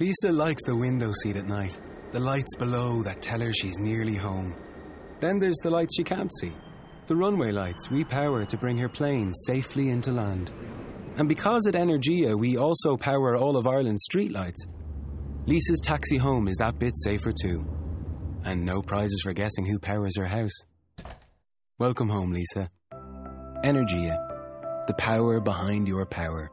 Lisa likes the window seat at night, the lights below that tell her she's nearly home. Then there's the lights she can't see, the runway lights we power to bring her plane safely into land. And because at Energia we also power all of Ireland's streetlights, Lisa's taxi home is that bit safer too. And no prizes for guessing who powers her house. Welcome home, Lisa. Energia, the power behind your power.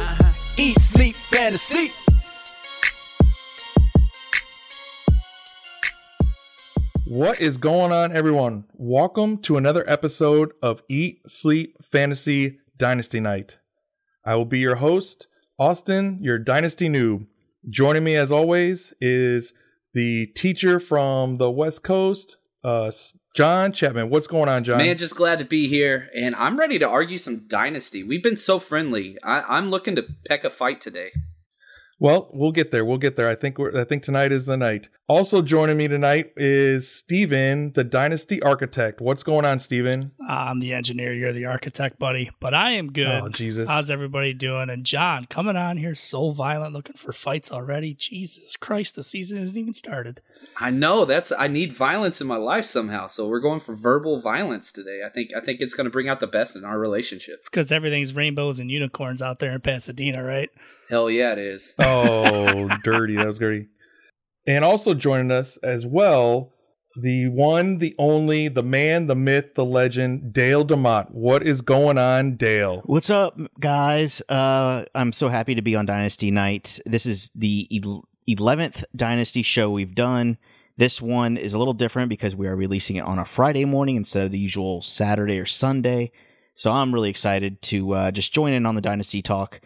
Eat, sleep, fantasy. What is going on, everyone? Welcome to another episode of Eat, Sleep, Fantasy Dynasty Night. I will be your host, Austin, your Dynasty noob. Joining me, as always, is the teacher from the West Coast, uh, John Chapman. What's going on, John? Man, just glad to be here, and I'm ready to argue some dynasty. We've been so friendly. I, I'm looking to peck a fight today. Well, we'll get there. We'll get there. I think we're, I think tonight is the night. Also joining me tonight is Steven, the Dynasty Architect. What's going on, Steven? I'm the engineer, you're the architect, buddy. But I am oh, good. Oh, Jesus. How's everybody doing? And John coming on here so violent, looking for fights already. Jesus Christ, the season hasn't even started. I know that's I need violence in my life somehow, so we're going for verbal violence today. I think I think it's going to bring out the best in our relationship. It's because everything's rainbows and unicorns out there in Pasadena, right? Hell yeah, it is. Oh, dirty. That was dirty. And also joining us as well, the one, the only, the man, the myth, the legend, Dale DeMott. What is going on, Dale? What's up, guys? Uh, I'm so happy to be on Dynasty Night. This is the el- 11th Dynasty show we've done. This one is a little different because we are releasing it on a Friday morning instead of the usual Saturday or Sunday. So I'm really excited to uh, just join in on the Dynasty talk.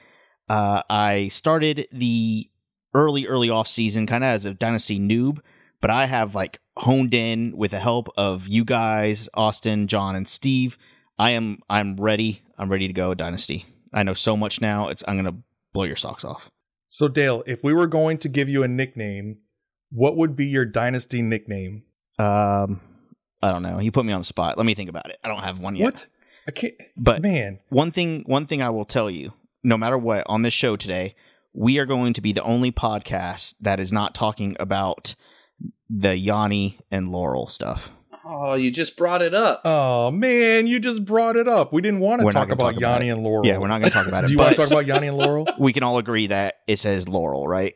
Uh, I started the early, early off season kind of as a Dynasty noob, but I have like honed in with the help of you guys, Austin, John, and Steve. I am I'm ready. I'm ready to go Dynasty. I know so much now. It's I'm gonna blow your socks off. So, Dale, if we were going to give you a nickname, what would be your Dynasty nickname? Um, I don't know. You put me on the spot. Let me think about it. I don't have one yet. What? I can't. But Man, one thing one thing I will tell you, no matter what, on this show today, we are going to be the only podcast that is not talking about the Yanny and Laurel stuff. Oh, you just brought it up. oh man, you just brought it up. We didn't want to We're talk about talk Yanny it. and Laurel. Yeah, we're not going to talk about it. Do you want to talk about Yanny and Laurel? we can all agree that it says Laurel, right?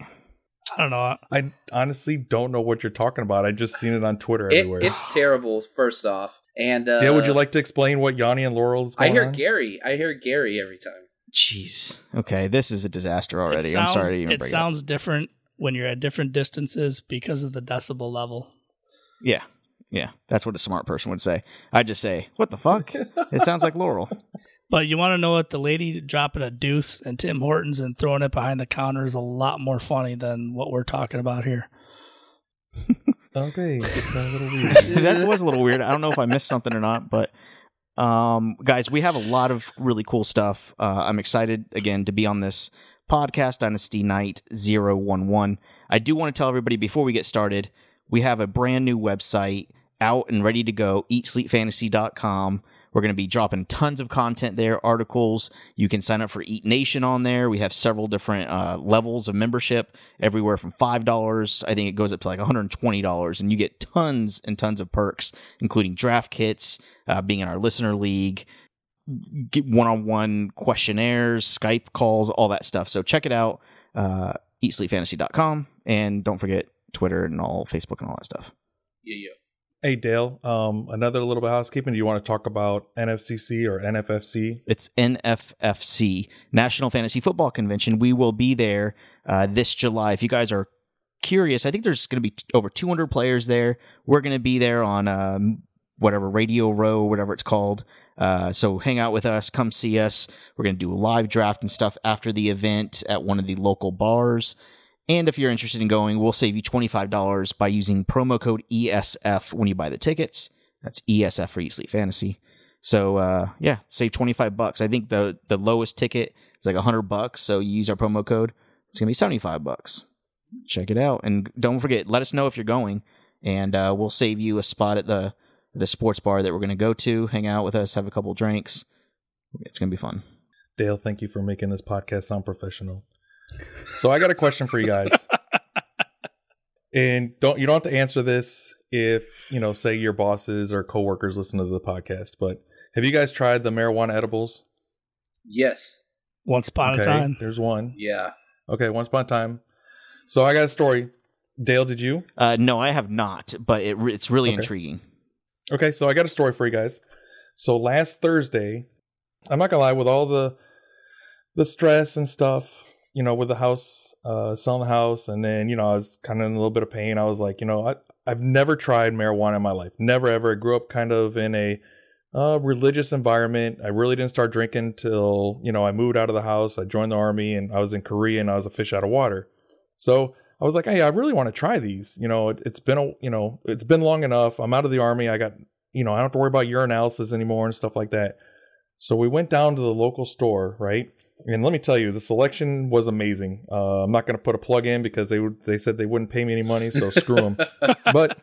I don't know. I honestly don't know what you're talking about. I just seen it on Twitter It, everywhere. it's terrible. First off, and uh, Dale, would you like to explain what Yanny and Laurel is I hear on? Gary. I hear Gary every time. Jeez. Okay, this is a disaster already. sounds, I'm sorry to even it bring sounds different when you're at different distances because of the decibel level. Yeah. Yeah, that's what a smart person would say. I just say, "What the fuck?" it sounds like Laurel. But you want to know what the lady dropping a deuce and Tim Hortons and throwing it behind the counter is a lot more funny than what we're talking about here. Okay, it's a little weird. that was a little weird. I don't know if I missed something or not, but um, guys, we have a lot of really cool stuff. Uh, I'm excited again to be on this podcast, Dynasty Night 011. I do want to tell everybody before we get started, we have a brand new website out and ready to go, eatsleepfantasy.com. We're going to be dropping tons of content there, articles. You can sign up for Eat Nation on there. We have several different uh, levels of membership, everywhere from $5. I think it goes up to like $120, and you get tons and tons of perks, including draft kits, uh, being in our listener league, one-on-one questionnaires, Skype calls, all that stuff. So check it out, uh, eatsleepfantasy.com, and don't forget Twitter and all Facebook and all that stuff. Yeah, yeah. Hey Dale, um, another little bit of housekeeping. Do you want to talk about NFCC or NFFC? It's NFFC, National Fantasy Football Convention. We will be there uh, this July. If you guys are curious, I think there's going to be t- over 200 players there. We're going to be there on um, whatever Radio Row, whatever it's called. Uh, so hang out with us, come see us. We're going to do a live draft and stuff after the event at one of the local bars. And if you're interested in going, we'll save you $25 by using promo code ESF when you buy the tickets. That's ESF for Sleep Fantasy. So uh, yeah, save 25 bucks. I think the the lowest ticket is like 100 bucks, so you use our promo code, it's going to be 75 bucks. Check it out and don't forget, let us know if you're going and uh, we'll save you a spot at the the sports bar that we're going to go to, hang out with us, have a couple drinks. It's going to be fun. Dale, thank you for making this podcast sound professional. So I got a question for you guys. and don't you don't have to answer this if, you know, say your bosses or coworkers listen to the podcast, but have you guys tried the marijuana edibles? Yes. Once upon a time. There's one. Yeah. Okay, once upon a time. So I got a story. Dale, did you? Uh, no, I have not, but it, it's really Okay. intriguing. Okay, so I got a story for you guys. So last Thursday, I'm not gonna lie, with all the the stress and stuff, you know, with the house, uh, selling the house, and then you know, I was kind of in a little bit of pain. I was like, you know, I I've never tried marijuana in my life, never ever. I grew up kind of in a uh, religious environment. I really didn't start drinking till you know I moved out of the house. I joined the army, and I was in Korea, and I was a fish out of water. So I was like, hey, I really want to try these. You know, it, it's been a you know it's been long enough. I'm out of the army. I got you know I don't have to worry about urinalysis anymore and stuff like that. So we went down to the local store, right? And let me tell you, the selection was amazing. Uh, I'm not going to put a plug in because they they said they wouldn't pay me any money, so screw them. but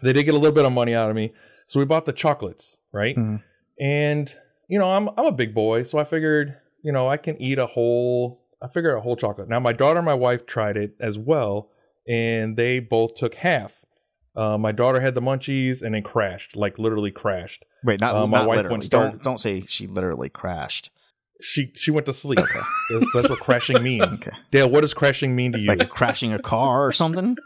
they did get a little bit of money out of me. So we bought the chocolates, right? Mhm. And you know, I'm I'm a big boy, so I figured, you know, I can eat a whole I figured a whole chocolate. Now my daughter and my wife tried it as well, and they both took half. Uh, my daughter had the munchies and then crashed, like literally crashed. Wait, not, Uh, my not wife literally. went Don't don't say she literally crashed. She she went to sleep. That's, that's what crashing means. Okay, Dale, what does crashing mean to you? like crashing a car or something.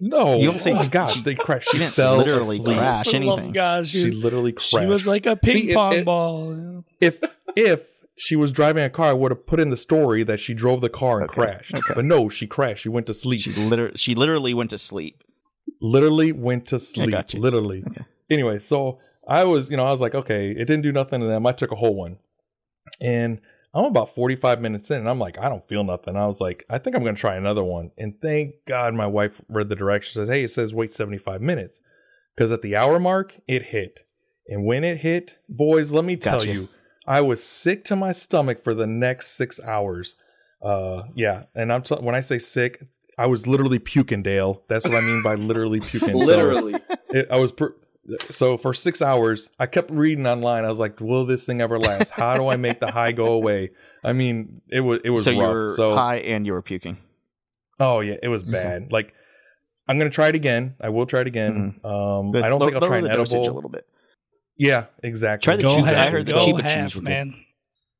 no, You don't say oh she- God, she- they crashed. she She, didn't fell literally asleep. crash. For the love anything. God, She she, literally crashed. she was like a ping See, pong if- ball. if if she was driving a car, I would have put in the story that she drove the car and Okay, crashed. okay. But no, she crashed. She went to sleep. She literally she literally went to sleep. literally went to sleep. got you. Literally. Okay. Anyway, so I was, you know, I was like, okay, it didn't do nothing to them. I took a whole one. And I'm about 45 minutes in, and I'm like, I don't feel nothing. I was like, I think I'm going to try another one. And thank God my wife read the directions, says, hey, it says wait 75 minutes. Because at the hour mark, it hit. And when it hit, boys, let me tell Gotcha. you, I was sick to my stomach for the next six hours. Uh, yeah. And I'm t- when I say sick, I was literally puking, Dale. That's what I mean by literally puking. So- Literally. it, I was per- so for six hours. I kept reading online. I was like, "Will this thing ever last? How do I make the high go away?" I mean, it was it was so rough. you were so high and you were puking. oh yeah, it was Okay. bad. Like I'm gonna try it again. I will try it again. Mm-hmm. Um, I don't Low- think I'll try lower an the dosage edible. a little bit. Yeah, exactly. Try the Go chew- half, I heard the go cheaper half, chews were good. man.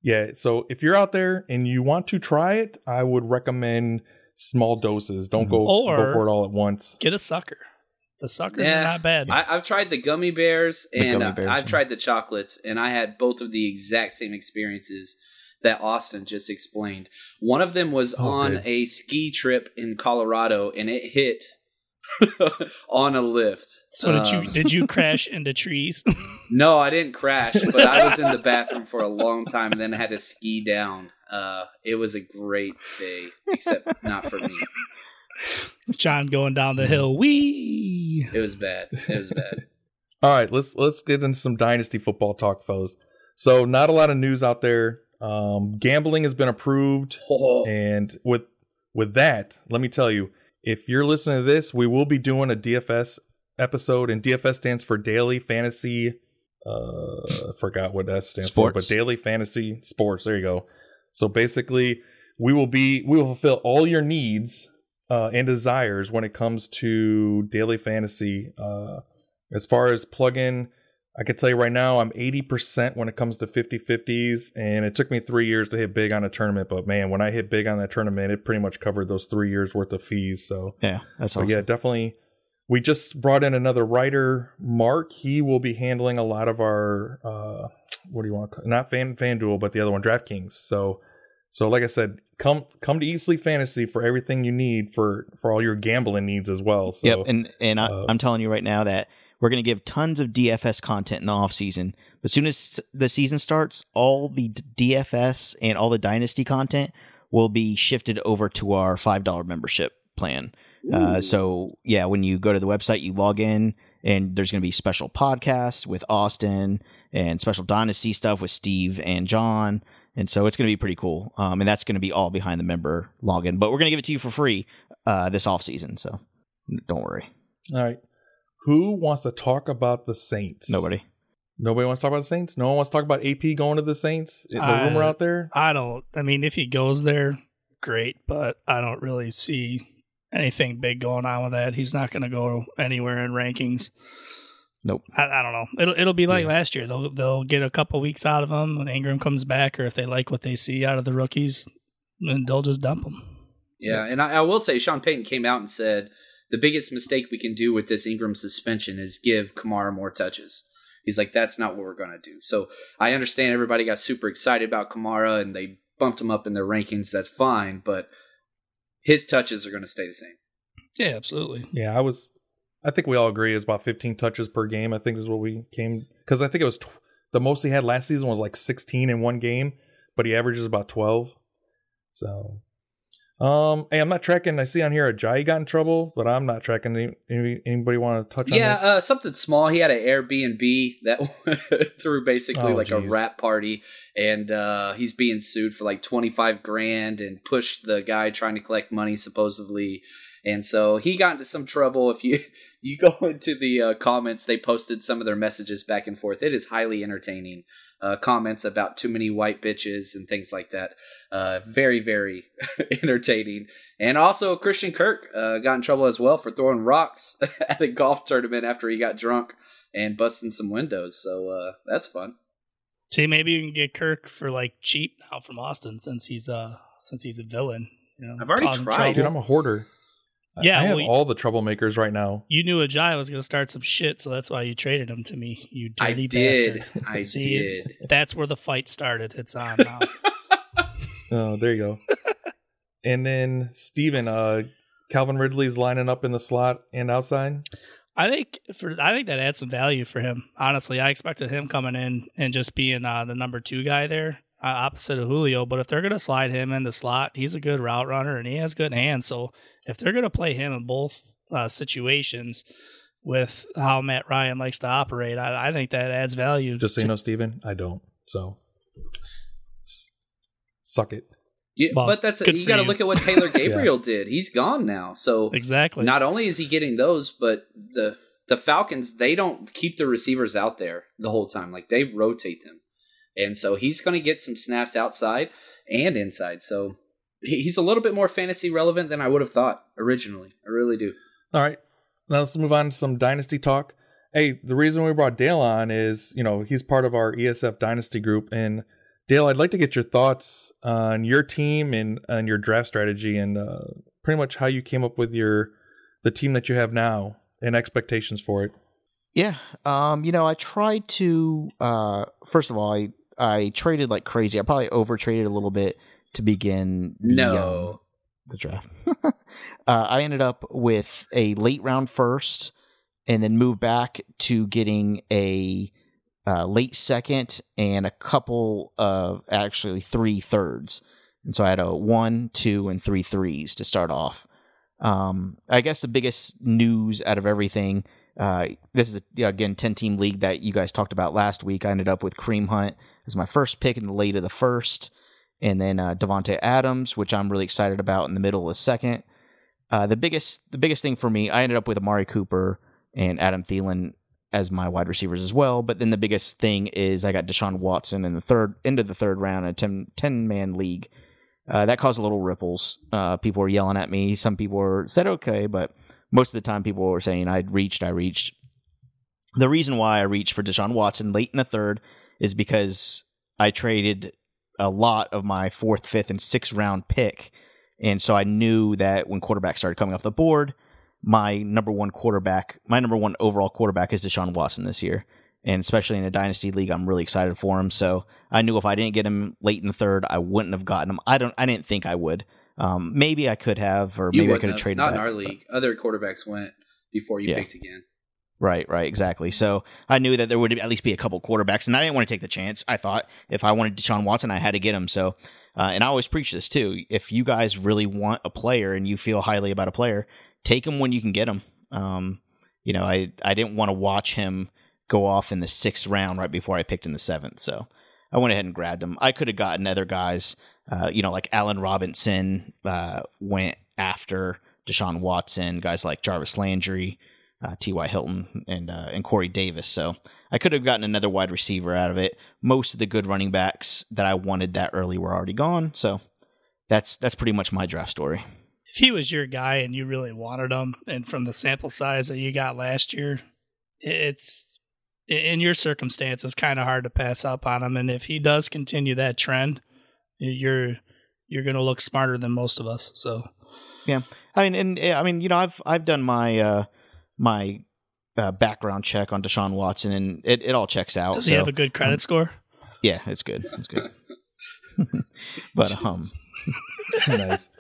Yeah. So if you're out there and you want to try it, I would recommend small doses. Don't mm-hmm. go Or- go for it all at once. Get a sucker. The suckers Yeah, are not bad. I, I've tried the gummy bears The and gummy uh, bears, I've yeah. tried the chocolates, and I had both of the exact same experiences that Austin just explained. One of them was Oh, on good. a ski trip in Colorado, and it hit on a lift. so did you Um, did you crash into trees? No, I didn't crash, but I was in the bathroom for a long time, and then I had to ski down. Uh, it was a great day, except not for me. John going down the hill. Wee. It was bad. It was bad. All right, let's let's get into some dynasty football talk, fellas. So, not a lot of news out there. Um, gambling has been approved, Oh, and with with that, let me tell you, if you're listening to this, we will be doing a DFS episode, and DFS stands for Daily Fantasy. Uh, I forgot what that stands for, but Daily Fantasy Sports. There you go. So basically, we will be we will fulfill all your needs uh, and desires when it comes to daily fantasy. Uh, as far as plug-in, I can tell you right now, I'm 80% when it comes to 50-50s, and it took me three years to hit big on a tournament. But man, when I hit big on that tournament, it pretty much covered those three years worth of fees. So Yeah, that's awesome. yeah, definitely. We just brought in another writer, Mark. He will be handling a lot of our uh what do you want to call not fan FanDuel, but the other one, DraftKings. So so like I said, come come to Eat Sleep Fantasy for everything you need for for all your gambling needs as well. So yep, and and I, uh, I'm telling you right now that We're going to give tons of DFS content in the off season. As soon as the season starts, all the DFS and all the Dynasty content will be shifted over to our $5 membership plan. Uh, so yeah, when you go to the website, you log in, and there's going to be special podcasts with Austin and special Dynasty stuff with Steve and John. And so it's going to be pretty cool. Um, and that's going to be all behind the member login. But we're going to give it to you for free uh, this off season. So don't worry. All right. Who wants to talk about the Saints? Nobody. Nobody wants to talk about the Saints. No one wants to talk about AP going to the Saints. The I- rumor out there. I don't. I mean, if he goes there, great, but I don't really see anything big going on with that. He's not going to go anywhere in rankings. Nope. I, I don't know. It'll it'll be like Yeah. last year. They'll they'll get a couple weeks out of him when Ingram comes back, or if they like what they see out of the rookies, then they'll just dump him. Yeah, and I, I will say Sean Payton came out and said the biggest mistake we can do with this Ingram suspension is give Kamara more touches. He's like, that's not what we're going to do. So I understand everybody got super excited about Kamara and they bumped him up in their rankings. That's fine, but his touches are going to stay the same. Yeah, absolutely. Yeah, I was. I think we all agree it's about 15 touches per game. I think is what we came because I think it was tw- the most he had last season was like 16 in one game, but he averages about 12. So, um, hey, I'm not tracking. I see on here a Ajayi got in trouble, but I'm not tracking. Any, any, anybody want to touch on Yeah, uh, something small. He had an Airbnb that threw basically Oh, like a rap party, and uh, he's being sued for like twenty five grand and pushed the guy trying to collect money supposedly, and so he got into some trouble. If you you go into the uh, comments, they posted some of their messages back and forth. It is highly entertaining. Uh, comments about too many white bitches and things like that. Uh, very very entertaining. And also, Christian Kirk uh, got in trouble as well for throwing rocks at a golf tournament after he got drunk and busting some windows. So uh, that's fun. See, maybe you can get Kirk for like cheap now from Austin since he's uh since he's a villain. You know, I've already tried. trouble. Dude, I'm a hoarder. I- Yeah, I have well, you- all the troublemakers right now. You knew Ajayi was going to start some shit, so that's why you traded him to me. You I dirty did. bastard. I See, did. That's where the fight started. It's on now. Oh, there you go. and then Steven, uh, Calvin Ridley's lining up in the slot and outside. I think for I think that adds some value for him. Honestly, I expected him coming in and just being uh, the number two guy there, uh, opposite of Julio. But if they're going to slide him in the slot, he's a good route runner and he has good hands. So if they're going to play him in both uh, situations with how Matt Ryan likes to operate, I, I think that adds value. Just so to- you know, Steven, I don't. So, s- suck it. Yeah, Well, but that's good you got to look at what Taylor Gabriel did. He's gone now. So exactly. not only is he getting those, but the the Falcons they don't keep the receivers out there the whole time. Like they rotate them, and so he's going to get some snaps outside and inside. So he- he's a little bit more fantasy relevant than I would have thought originally. I really do. All right. Now let's move on to some dynasty talk. Hey, the reason we brought Dale on is, you know, he's part of our ESF dynasty group. And Dale, I'd like to get your thoughts on your team and on your draft strategy and uh, pretty much how you came up with your the team that you have now and expectations for it. Yeah. Um, you know, I tried to uh first of all, I I traded like crazy. I probably over traded a little bit to begin the, um, the draft. uh, I ended up with a late round first, and then moved back to getting a uh, late second and a couple of actually three thirds. And so I had a one, two, and three threes to start off. Um, I guess the biggest news out of everything. Uh, this is yeah, again ten team league that you guys talked about last week. I ended up with Kareem Hunt as my first pick in the late of the first and then uh, Davante Adams, which I'm really excited about in the middle of the second. Uh, the biggest the biggest thing for me, I ended up with Amari Cooper and Adam Thielen as my wide receivers as well. But then the biggest thing is I got Deshaun Watson in the third into the third round in a 10, 10 man league. Uh, that caused a little ripples. Uh, people were yelling at me. Some people were said okay, but most of the time people were saying I'd reached, I reached. The reason why I reached for Deshaun Watson late in the third is because I traded a lot of my fourth, fifth, and sixth round pick. And so I knew that when quarterbacks started coming off the board, my number one quarterback, my number one overall quarterback is Deshaun Watson this year. And especially in a dynasty league, I'm really excited for him. So I knew if I didn't get him late in the third, I wouldn't have gotten him. I don't. I didn't think I would. Um, maybe I could have, or you maybe I could have traded. Not in our league. Other quarterbacks went before you Yeah. picked again. Right, right, exactly. So I knew that there would at least be a couple quarterbacks, and I didn't want to take the chance. I thought if I wanted Deshaun Watson, I had to get him. So, uh, and I always preach this too. If you guys really want a player and you feel highly about a player, take him when you can get him. Um, you know, I I didn't want to watch him go off in the sixth round right before I picked in the seventh. So I went ahead and grabbed him. I could have gotten other guys, uh, you know, like Allen Robinson uh, went after Deshaun Watson, guys like Jarvis Landry uh, T.Y. Hilton and uh, and Corey Davis. So I could have gotten another wide receiver out of it. Most of the good running backs that I wanted that early were already gone. So that's that's pretty much my draft story. If he was your guy and you really wanted him, and from the sample size that you got last year, it's in your circumstances kind of hard to pass up on him. And if he does continue that trend, you're you're going to look smarter than most of us. So yeah, I mean, and I mean, you know, I've I've done my uh, my uh, background check on Deshaun Watson, and it, it all checks out. Does he have a good credit um, score? Yeah, it's good. It's good. but um, nice.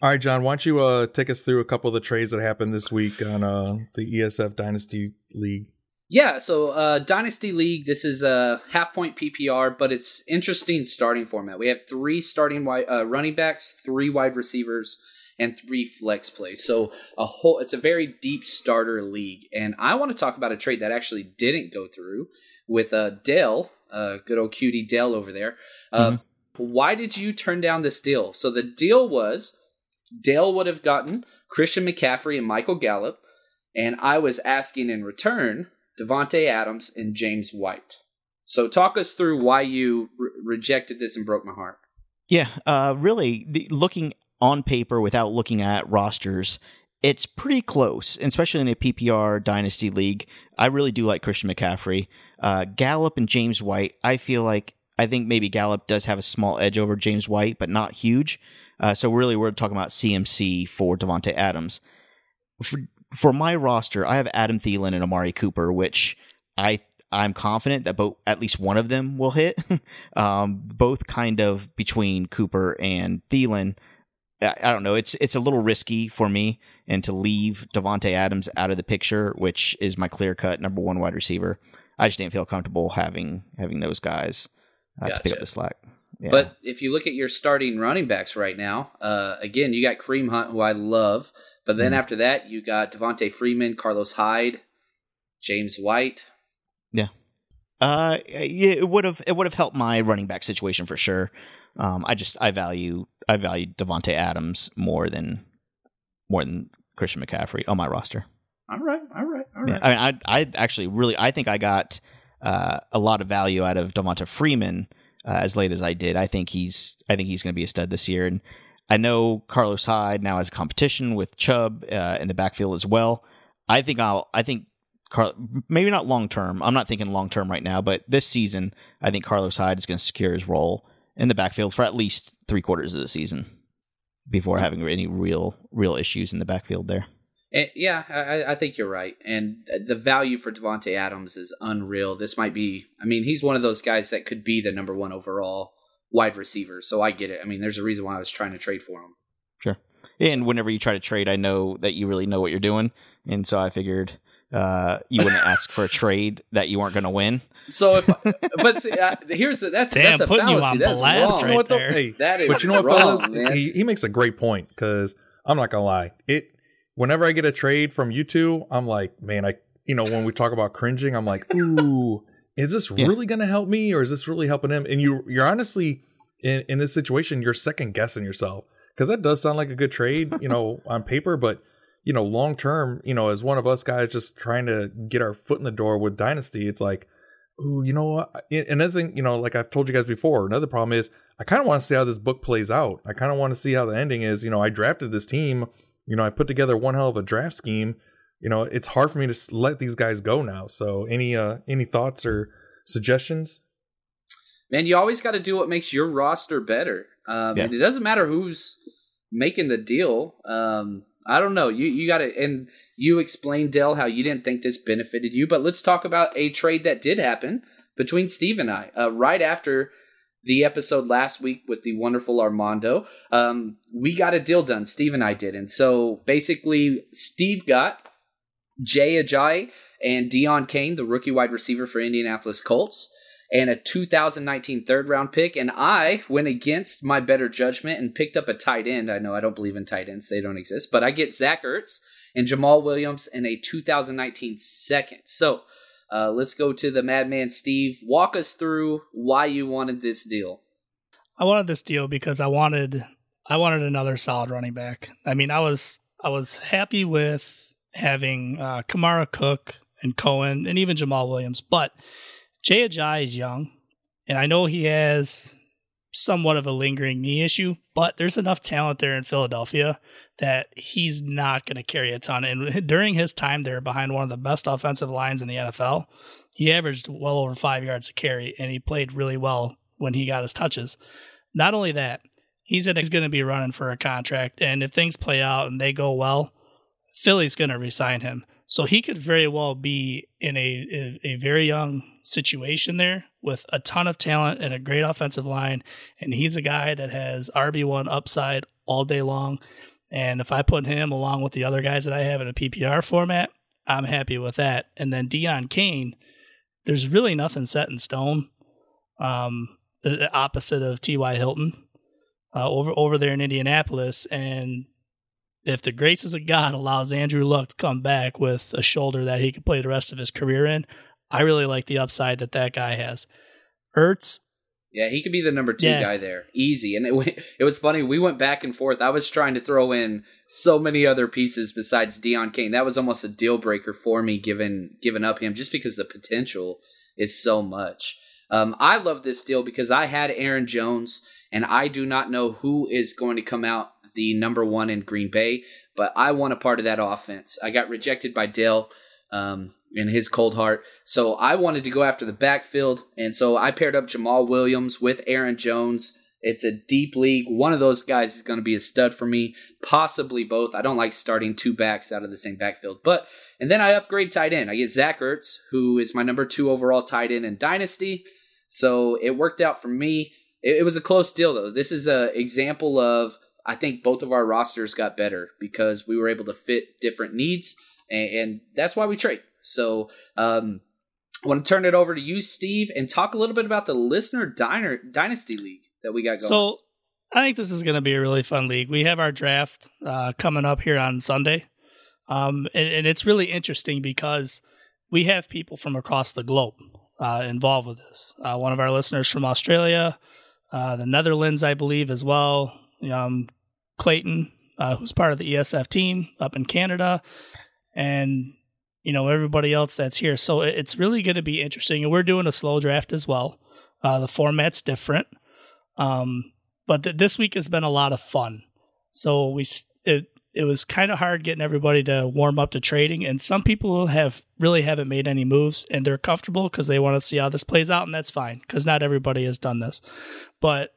All right, John, why don't you uh, take us through a couple of the trades that happened this week on uh, the ESF Dynasty League? Yeah, so uh, Dynasty League, this is a half point PPR, but it's interesting starting format. We have three starting wide, uh, running backs, three wide receivers, and three flex plays. So a whole it's a very deep starter league. And I want to talk about a trade that actually didn't go through with uh, Dale, uh, good old cutie Dale over there. Uh, mm-hmm. Why did you turn down this deal? So the deal was Dale would have gotten Christian McCaffrey and Michael Gallup, and I was asking in return Davante Adams and James White. So talk us through why you re- rejected this and broke my heart. Yeah, uh, really, the, looking on paper without looking at rosters, it's pretty close, especially in a PPR dynasty league. I really do like Christian McCaffrey. Uh, Gallup and James White, I feel like I think maybe Gallup does have a small edge over James White, but not huge. Uh, so really, we're talking about CMC for Davante Adams. For, for my roster, I have Adam Thielen and Amari Cooper, which I I'm confident that both at least one of them will hit. um, both kind of between Cooper and Thielen I don't know. It's it's a little risky for me, and to leave Davante Adams out of the picture, which is my clear cut number one wide receiver, I just didn't feel comfortable having having those guys uh, gotcha. to pick up the slack. Yeah. But if you look at your starting running backs right now, uh, again, you got Kareem Hunt, who I love, but then mm. after that, you got Devonta Freeman, Carlos Hyde, James White. Yeah. Uh, yeah, it would have it would have helped my running back situation for sure. Um, I just I value I value Davante Adams more than more than Christian McCaffrey on my roster. All right, all right, all right. Yeah, I mean, I I actually really I think I got uh, a lot of value out of Devonta Freeman uh, as late as I did. I think he's I think he's going to be a stud this year, and I know Carlos Hyde now has a competition with Chubb uh, in the backfield as well. I think I'll I think Carl, maybe not long term. I'm not thinking long term right now, but this season, I think Carlos Hyde is going to secure his role in the backfield for at least three quarters of the season before having any real real issues in the backfield there. Eh, yeah, I, I, think you're right, and the value for Davante Adams is unreal. This might be, I mean, he's one of those guys that could be the number one overall wide receiver. So I get it. I mean, there's a reason why I was trying to trade for him. Sure. And whenever you try to trade, I know that you really know what you're doing, and so I figured uh, you wouldn't ask for a trade that you weren't going to win. So if, but see, uh, here's the, that's Damn, that's a putting fallacy. you on that's blast wrong. right there. Hey, that is but you know what, wrong, fellas? He, he makes a great point because I'm not gonna lie. It whenever I get a trade from you two, I'm like, man, I you know when we talk about cringing, I'm like, ooh, is this yeah. really gonna help me or is this really helping him? And you you're honestly in in this situation, you're second guessing yourself because that does sound like a good trade, you know, on paper, but you know, long term, you know, as one of us guys just trying to get our foot in the door with Dynasty, it's like, ooh, you know what? Another thing, you know, like I've told you guys before, another problem is I kind of want to see how this book plays out. I kind of want to see how the ending is. You know, I drafted this team, you know, I put together one hell of a draft scheme. You know, it's hard for me to let these guys go now. So, any uh any thoughts or suggestions? Man, you always got to do what makes your roster better. Um, yeah. and it doesn't matter who's making the deal. Um, I don't know. You you got to and you explained Dell how you didn't think this benefited you, but let's talk about a trade that did happen between Steve and I uh, right after the episode last week with the wonderful Armando. Um, we got a deal done. Steve and I did, and so basically Steve got Jay Ajayi and Deon Cain, the rookie wide receiver for Indianapolis Colts, and a 2019 third round pick. And I went against my better judgment and picked up a tight end. I know I don't believe in tight ends, they don't exist, but I get Zach Ertz and Jamaal Williams in a 2019 second. So uh, let's go to the Madman Steve. Walk us through why you wanted this deal. I wanted this deal because I wanted I wanted another solid running back. I mean, I was I was happy with having uh, Kamara Cook and Cohen and even Jamal Williams, but Jay Ajayi is young, and I know he has somewhat of a lingering knee issue, but there's enough talent there in Philadelphia that he's not going to carry a ton. And during his time there, behind one of the best offensive lines in the NFL, he averaged well over five yards a carry, and he played really well when he got his touches. Not only that, he's going to be running for a contract, and if things play out and they go well, Philly's going to resign him. So he could very well be in a, a, very young situation there with a ton of talent and a great offensive line, and he's a guy that has RB one upside all day long. And if I put him along with the other guys that I have in a PPR format, I'm happy with that. And then Deon Cain, there's really nothing set in stone. Um, the opposite of T.Y. Hilton uh, over over there in Indianapolis, and if the graces of God allows Andrew Luck to come back with a shoulder that he can play the rest of his career in, I really like the upside that that guy has. Ertz, yeah, he could be the number two Yeah. guy there, easy. And it it was funny. We went back and forth. I was trying to throw in so many other pieces besides Deon Cain. That was almost a deal breaker for me, given giving up him, just because the potential is so much. Um, I love this deal because I had Aaron Jones, and I do not know who is going to come out the number one in Green Bay, but I want a part of that offense. I got rejected by Dale um, in his cold heart, so I wanted to go after the backfield, and so I paired up Jamaal Williams with Aaron Jones. It's a deep league. One of those guys is going to be a stud for me, possibly both. I don't like starting two backs out of the same backfield, but and then I upgrade tight end. I get Zach Ertz, who is my number two overall tight end in Dynasty. So it worked out for me. It, it was a close deal, though. This is an example of I think both of our rosters got better because we were able to fit different needs, and, and that's why we trade. So um, I want to turn it over to you, Steve, and talk a little bit about the listener diner, dynasty league that we got going. So I think this is going to be a really fun league. We have our draft uh, coming up here on Sunday, um, and, and it's really interesting because we have people from across the globe uh, involved with this. Uh, one of our listeners from Australia, uh, the Netherlands, I believe, as well. Um, Clayton, uh, who's part of the ESF team up in Canada, and you know everybody else that's here. So it's really going to be interesting, and we're doing a slow draft as well. Uh, the format's different. Um, but th- this week has been a lot of fun. So we it it was kind of hard getting everybody to warm up to trading, and some people have really haven't made any moves, and they're comfortable because they want to see how this plays out, and that's fine because not everybody has done this. But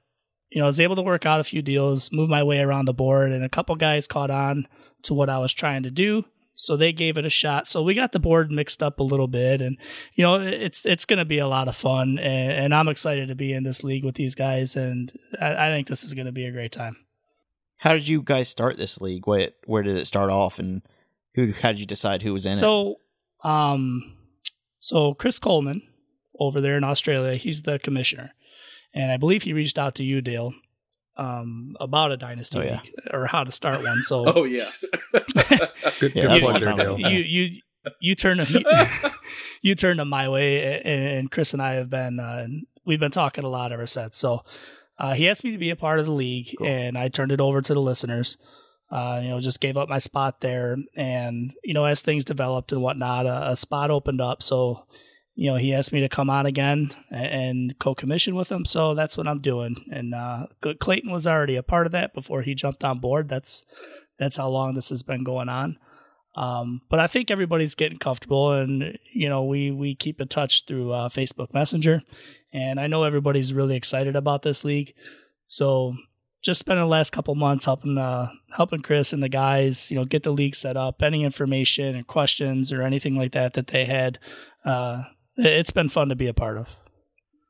you know, I was able to work out a few deals, move my way around the board, and a couple guys caught on to what I was trying to do. So they gave it a shot. So we got the board mixed up a little bit, and you know it's it's going to be a lot of fun, and, and I'm excited to be in this league with these guys, and I, I think this is going to be a great time. How did you guys start this league? What, where did it start off, and who? How did you decide who was in it? So, um, so Chris Coleman over there in Australia, he's the commissioner, and I believe he reached out to you, Dale, um, about a dynasty Oh, yeah. league or how to start one. So, oh yes, Good, Yeah, good that's plug there, Dale. you you you turn you, you turn them my way, and, and Chris and I have been uh, we've been talking a lot ever since. So uh, he asked me to be a part of the league, and I turned it over to the listeners. Uh, you know, just gave up my spot there, and you know, as things developed and whatnot, a, a spot opened up. So you know, he asked me to come on again and, co-commission with him. So that's what I'm doing. And uh, Clayton was already a part of that before he jumped on board. That's that's how long this has been going on. Um, but I think everybody's getting comfortable, and you know, we we keep in touch through uh, Facebook Messenger, and I know everybody's really excited about this league. So just spending the last couple months helping uh, helping Chris and the guys, you know, get the league set up. Any information and questions or anything like that that they had, uh, it's been fun to be a part of.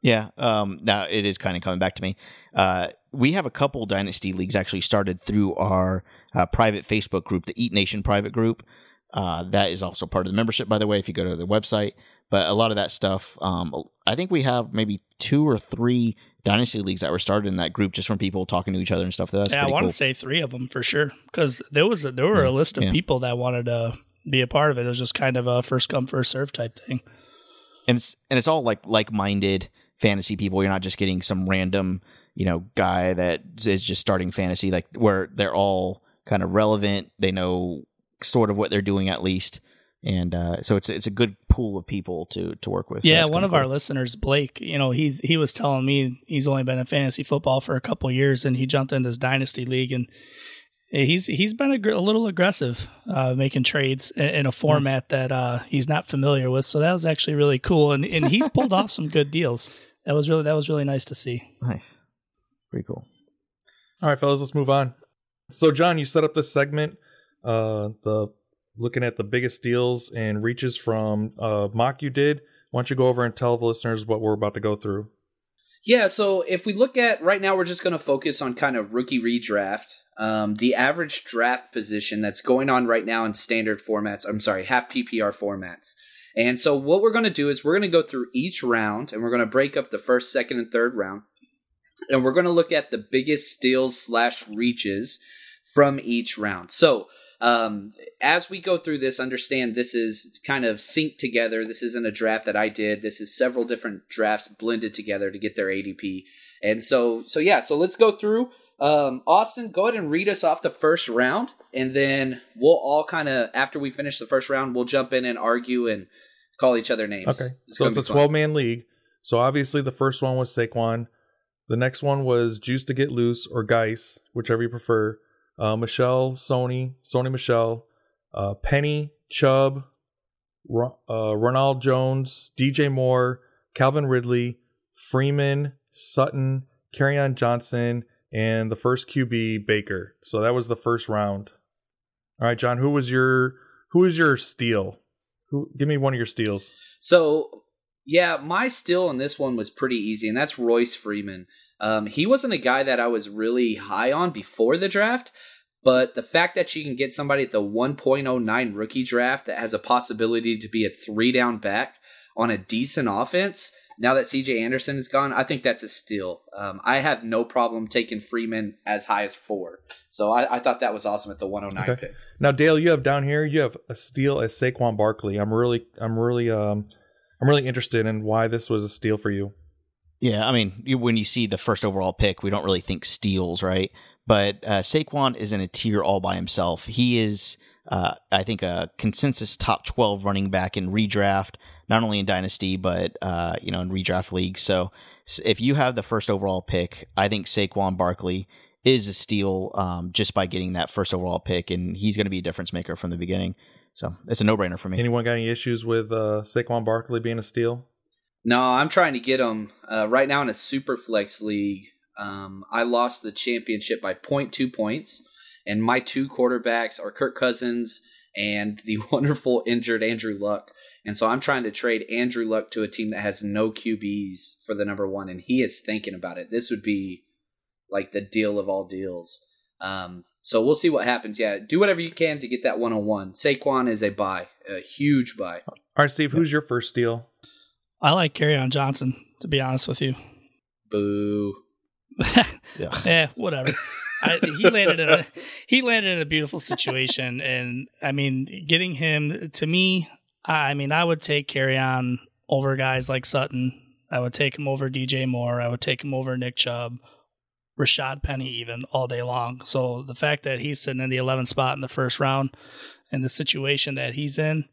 Yeah. Um, now it is kind of coming back to me. Uh, we have a couple dynasty leagues actually started through our uh, private Facebook group, the Eat Nation private group. Uh, that is also part of the membership, by the way, if you go to the website. But a lot of that stuff, um, I think we have maybe two or three dynasty leagues that were started in that group just from people talking to each other and stuff. That's yeah, I want to say three of them for sure because there was a, there were Yeah, a list of yeah. people that wanted to be a part of it. It was just kind of a first come first serve type thing. And it's and it's all like like minded fantasy people. You're not just getting some random you know guy that is just starting fantasy. Like where they're all kind of relevant. They know sort of what they're doing at least, and uh, so it's it's a good pool of people to to work with. Yeah, that's one of our listeners, Blake, you know, he he was telling me he's only been in fantasy football for a couple years, and he jumped in this dynasty league, and he's he's been a, gr- a little aggressive, uh, making trades in, in a format that uh, he's not familiar with. So that was actually really cool, and and he's pulled off some good deals. That was really that was really nice to see. nice, pretty cool. All right, fellas, let's move on. So, John, you set up this segment, uh, the looking at the biggest deals and reaches from uh, mock you did. Why don't you go over and tell the listeners what we're about to go through? Yeah, so if we look at right now, we're just going to focus on kind of rookie redraft. Um, the average draft position that's going on right now in standard formats, I'm sorry, half PPR formats. And so what we're going to do is we're going to go through each round and we're going to break up the first, second, and third round. And we're going to look at the biggest steals slash reaches from each round. So um, as we go through this, understand this is kind of synced together. This isn't a draft that I did. This is several different drafts blended together to get their ADP. And so, so yeah, so let's go through. Um, Austin, go ahead and read us off the first round, and then we'll all kind of after we finish the first round, we'll jump in and argue and call each other names. Okay, It's so it's a 12 man league. So, obviously, the first one was Saquon. The next one was Juice to Get Loose or Guice, whichever you prefer. Uh, Michel, Sony, Sony Michel, uh, Penny, Chubb, Ro- uh, Ronald Jones, DJ Moore, Calvin Ridley, Freeman, Sutton, on Johnson, and the first QB Baker. So that was the first round. All right, John, who was your who was your steal? Who give me one of your steals? So, yeah, my steal in this one was pretty easy, and that's Royce Freeman. Um, he wasn't a guy that I was really high on before the draft, but the fact that you can get somebody at the 1.09 rookie draft that has a possibility to be a three down back on a decent offense, now that CJ Anderson is gone, I think that's a steal. Um, I have no problem taking Freeman as high as four. So I, I thought that was awesome at the 109 Okay. pick. Now, Dale, you have down here, you have a steal as Saquon Barkley. I'm really, I'm really, um, I'm really interested in why this was a steal for you. Yeah, I mean, you, when you see the first overall pick, we don't really think steals, right? But uh, Saquon is in a tier all by himself. He is, uh, I think, a consensus top twelve running back in redraft, not only in dynasty but uh, you know in redraft leagues. So if you have the first overall pick, I think Saquon Barkley is a steal um, just by getting that first overall pick, and he's going to be a difference maker from the beginning. So it's a no brainer for me. Anyone got any issues with uh, Saquon Barkley being a steal? No, I'm trying to get him uh, right now in a super flex league. Um, I lost the championship by 0.2 points, and my two quarterbacks are Kirk Cousins and the wonderful injured Andrew Luck. And so I'm trying to trade Andrew Luck to a team that has no QBs for the number one, and he is thinking about it. This would be like the deal of all deals. Um, so we'll see what happens. Yeah, do whatever you can to get that one on one. Saquon is a buy, a huge buy. All right, Steve, who's your first steal? I like on Johnson to be honest with you. Boo. Yeah. yeah, whatever. I, he landed in a he landed in a beautiful situation, and I mean, getting him to me, I mean, I would take Kerryon over guys like Sutton. I would take him over DJ Moore. I would take him over Nick Chubb, Rashad Penny, even all day long. So the fact that he's sitting in the 11th spot in the first round, and the situation that he's in,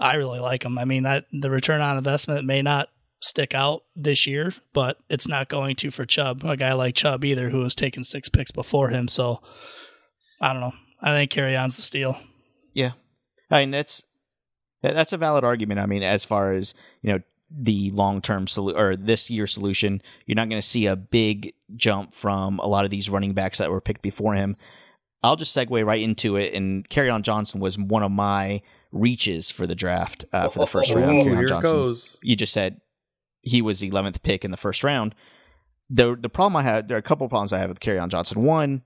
I really like him. I mean, that the return on investment may not stick out this year, but it's not going to for Chubb, a guy like Chubb either, who was taking six picks before him. So I don't know. I think Kerryon's the steal. Yeah, I mean that's that- that's a valid argument. I mean, as far as you know, the long term solution or this year solution, you're not going to see a big jump from a lot of these running backs that were picked before him. I'll just segue right into it. And Kerryon Johnson was one of my reaches for the draft uh, for the first round. Ooh, Kerryon here Johnson goes. you just said he was the 11th pick in the first round. The the problem I had, there are a couple of problems I have with Kerryon Johnson. One,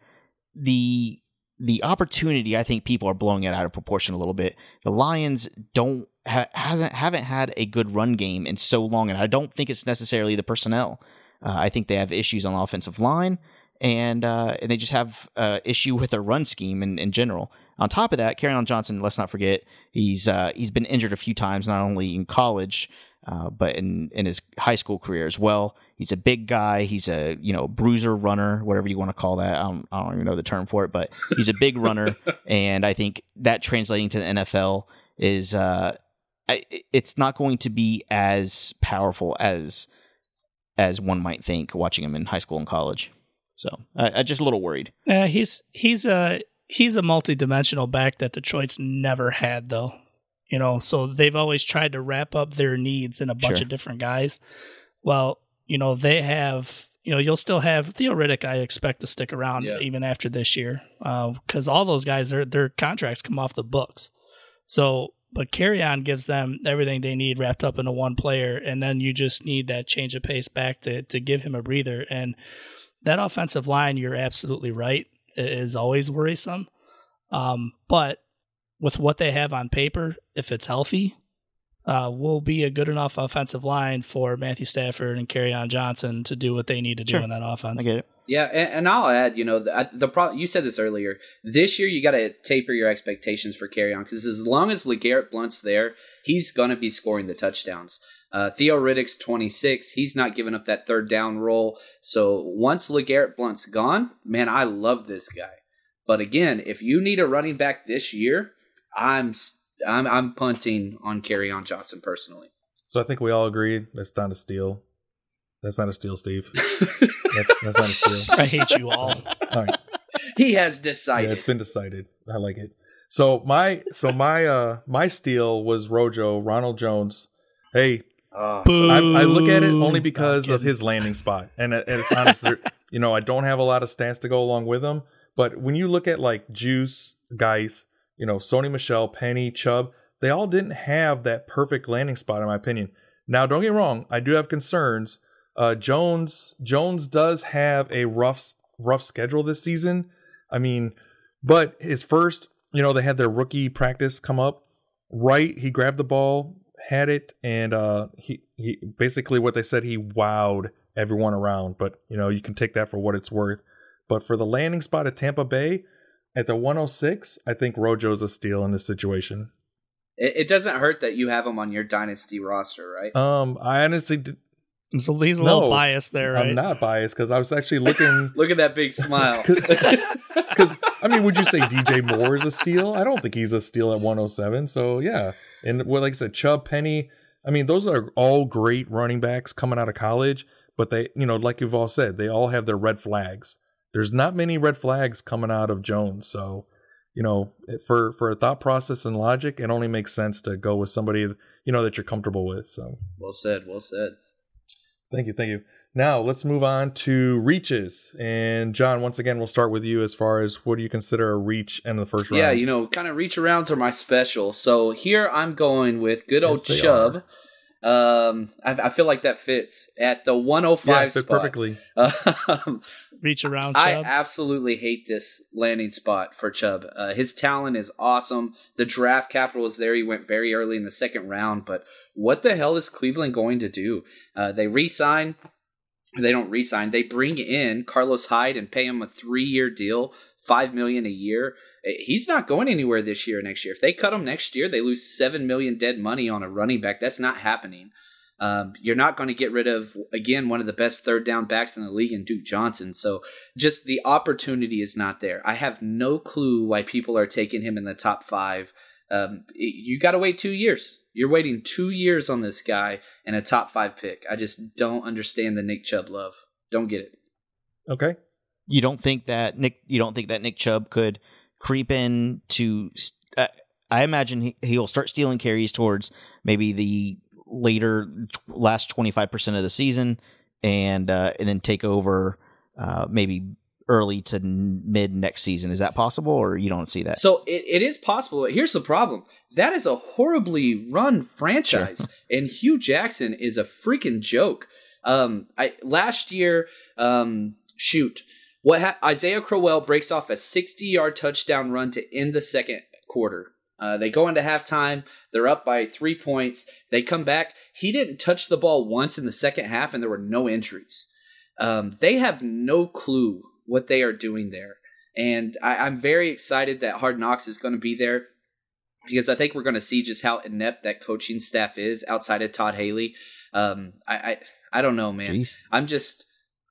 the the opportunity, I think people are blowing it out of proportion a little bit. The Lions don't ha- hasn't haven't had a good run game in so long, and I don't think it's necessarily the personnel. Uh, I think they have issues on the offensive line, and uh, and they just have uh, issue with their run scheme in, in general. On top of that, on Johnson, let's not forget, he's uh, he's been injured a few times, not only in college, uh, but in in his high school career as well. He's a big guy. He's a you know bruiser runner, whatever you want to call that. I don't, I don't even know the term for it, but he's a big runner, and I think that translating to the NFL is uh, I, it's not going to be as powerful as as one might think watching him in high school and college. So I, am just a little worried. Uh, he's he's a he's a multi-dimensional back that Detroit's never had though. You know, so they've always tried to wrap up their needs in a bunch Sure. of different guys. Well, you know, they have you know, you'll still have Theo Riddick. I expect to stick around Yeah. even after this year, because all those guys, their their contracts come off the books. So, but Kerryon gives them everything they need wrapped up into one player, and then you just need that change of pace back to to give him a breather. And that offensive line, you're absolutely right, is always worrisome. Um, but with what they have on paper, if it's healthy, uh, will be a good enough offensive line for Matthew Stafford and on Johnson to do what they need to do Sure. in that offense. I get it. Yeah, and, and I'll add, you know, the, the pro- you said this earlier. This year, you got to taper your expectations for Kerryon because as long as LeGarrette Blount's there, he's going to be scoring the touchdowns. Uh, Theo Riddick's 26. He's not giving up that third down role. So once LeGarrette Blount's gone, man, I love this guy. But again, if you need a running back this year, I'm s- I'm, I'm punting on Kerryon Johnson personally. So I think we all agree that's not a steal. That's not a steal, Steve. That's that's not a steal. I hate you all. All right. he has Yeah, decided. it's been decided. I like it. So my so my uh my steal was Rojo Ronald Jones. Hey, Oh, Boo. I, I look at it only because of his landing spot, and, it- and it's honest. there- you know, I don't have a lot of stats to go along with him, but when you look at like Guice, guys, you know, Sony Michel, Penny, Chubb, they all didn't have that perfect landing spot, in my opinion. Now, don't get wrong, I do have concerns. Uh, Jones Jones does have a rough rough schedule this season. I mean, but his first, you know, they had their rookie practice come up. Right, he grabbed the ball, had it, and uh, he he basically what they said he wowed everyone around. But you know, you can take that for what it's worth. But for the landing spot at Tampa Bay at the 106, I think Rojo's a steal in this situation. It, it doesn't hurt that you have him on your dynasty roster, right? Um, I honestly, did, So he's a No, little biased there, right? I'm not biased because I was actually looking. Look at that big smile. Because I mean, would you say DJ Moore is a steal? I don't think he's a steal at 107. So yeah, and well, like I said, Chubb, Penny. I mean, those are all great running backs coming out of college, but they, you know, like you've all said, they all have their red flags. There's not many red flags coming out of Jones, so you know, for for a thought process and logic, it only makes sense to go with somebody you know that you're comfortable with. So well said. Well said. Thank you, thank you. Now let's move on to reaches. And John, once again, we'll start with you as far as what do you consider a reach in the first round? Yeah, you know, kind of reach arounds are my special. So here I'm going with good old Yes, Chubb. Um, I, I feel like that fits at the 105 yeah, spot. perfectly. Um, Reach around I Chubb. absolutely hate this landing spot for Chubb. Uh, his talent is awesome. The draft capital is there. He went very early in the second round, but what the hell is Cleveland going to do? Uh, they re-sign. They don't re-sign. They bring in Carlos Hyde and pay him a three-year deal, five million a year. Uh, He's not going anywhere this year or next year. If they cut him next year, they lose seven million dead money on a running back. That's not happening. Um, you're not going to get rid of again one of the best third down backs in the league in Duke Johnson. So just the opportunity is not there. I have no clue why people are taking him in the top five. Um, you got to wait two years. You're waiting two years on this guy and a top five pick. I just don't understand the Nick Chubb love. Don't get it. Okay. You don't think that Nick? You don't think that Nick Chubb could creep in to? Uh, I imagine he, he'll start stealing carries towards maybe the later last twenty five percent of the season, and uh, and then take over uh, maybe early to mid next season. Is that possible, or you don't see that? So it, it is possible. Here's the problem. That is a horribly run franchise, and Hue Jackson is a freaking joke. Um, I last year, um, shoot, what ha- Isaiah Crowell breaks off a 60 yard touchdown run to end the second quarter. Uh, they go into halftime. They're up by three points. They come back. He didn't touch the ball once in the second half, and there were no injuries. Um, they have no clue what they are doing there. And I, I'm very excited that Hard Knocks is going to be there because I think we're going to see just how inept that coaching staff is outside of Todd Haley. Um, I, I, I don't know, man. Jeez. I'm just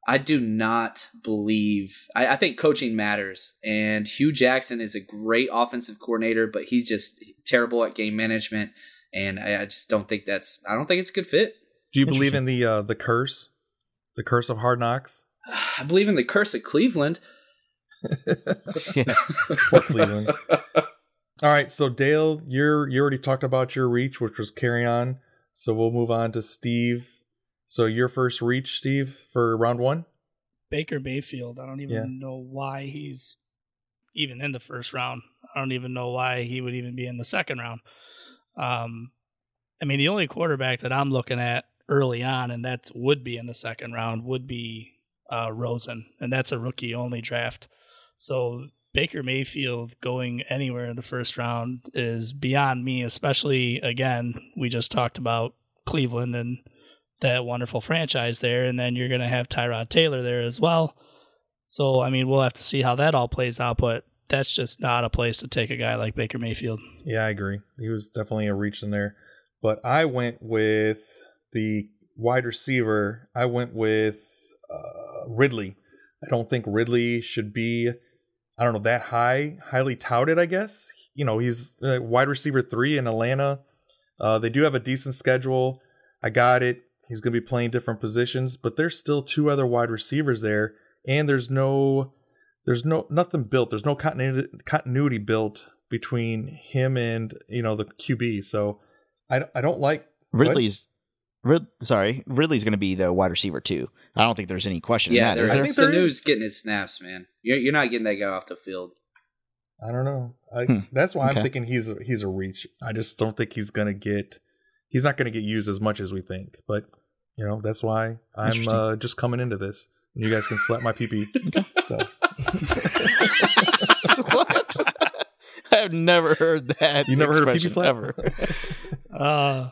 I do not believe I, I think coaching matters and Hue Jackson is a great offensive coordinator, but he's just terrible at game management and I, I just don't think that's I don't think it's a good fit. Do you believe in the uh, the curse, the curse of hard knocks? I believe in the curse of Cleveland. Yeah. Poor Cleveland. All right, so Dale, you're you already talked about your reach, which was Kerryon. So we'll move on to Steve. So your first reach, Steve, for round one. Baker Mayfield. I don't even Yeah. know why he's even in the first round. I don't even know why he would even be in the second round. Um, I mean, the only quarterback that I'm looking at early on, and that would be in the second round, would be uh, Rosen, and that's a rookie only draft. So Baker Mayfield going anywhere in the first round is beyond me, especially again, we just talked about Cleveland and that wonderful franchise there, and then you're going to have Tyrod Taylor there as well. So, I mean, we'll have to see how that all plays out, but that's just not a place to take a guy like Baker Mayfield. Yeah, I agree. He was definitely a reach in there. But I went with the wide receiver. I went with uh, Ridley. I don't think Ridley should be, I don't know, that high, highly touted, I guess. You know, he's wide receiver three in Atlanta. Uh, they do have a decent schedule. I got it. He's going to be playing different positions, but there's still two other wide receivers there, and there's no, there's no nothing built. There's no continuity continuity built between him and you know the QB. So I I don't like Ridley's. Rid, sorry, Ridley's going to be the wide receiver too. I don't think there's any question Yeah, in that. there, Is I there? think there Sanu's getting his snaps, man. You're, you're not getting that guy off the field. I don't know. I, Hmm. That's why Okay. I'm thinking he's a, he's a reach. I just don't think he's gonna get. He's not gonna get used as much as we think. But you know that's why I'm uh, just coming into this. And you guys can slap my pee So what? I've never heard that. You never heard of pee-pee expression slap? ever. Uh,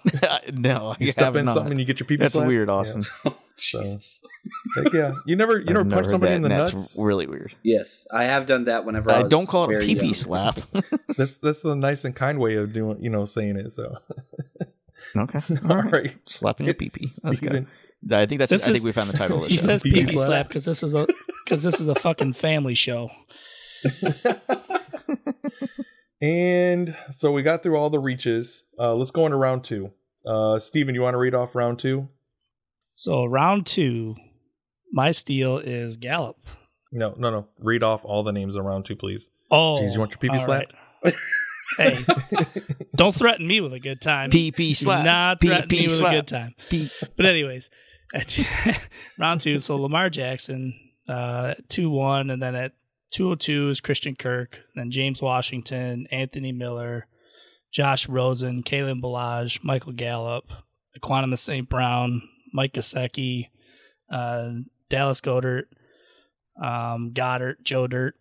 no, you I step in not. something and you get your pee That's slapped? weird, Austin. Oh, Jesus. Yeah. Heck yeah. You never you never never punch somebody that, in the and nuts. That's really weird. Yes, I have done that whenever I I was don't call it a very pee pee slap. That's that's the nice and kind way of doing you know saying it. So okay, all right, slapping your pee pee. That's good. Steven. I think that's. This I think we found the title of the he show. says Pee-pee pee pee slap. slap because this is a because this is a fucking family show. And so we got through all the reaches. Uh, let's go into round two. Uh, Steven, you want to read off round two? So round two, my steal is Gallup. No, no, no. Read off all the names in round two, please. Oh, Jeez, you want your pee-pee slap? right. Hey, don't threaten me with a good time. Do slap. not threaten me with a good time. But anyways, at round two, so Lamar Jackson, uh, two one, and then at two hundred two is Christian Kirk, then James Washington, Anthony Miller, Josh Rosen, Kalen Ballage, Michael Gallup, Equanimeous St. Brown, Mike Gesicki, uh, Dallas Goedert, um, Goedert, Joe Dirt,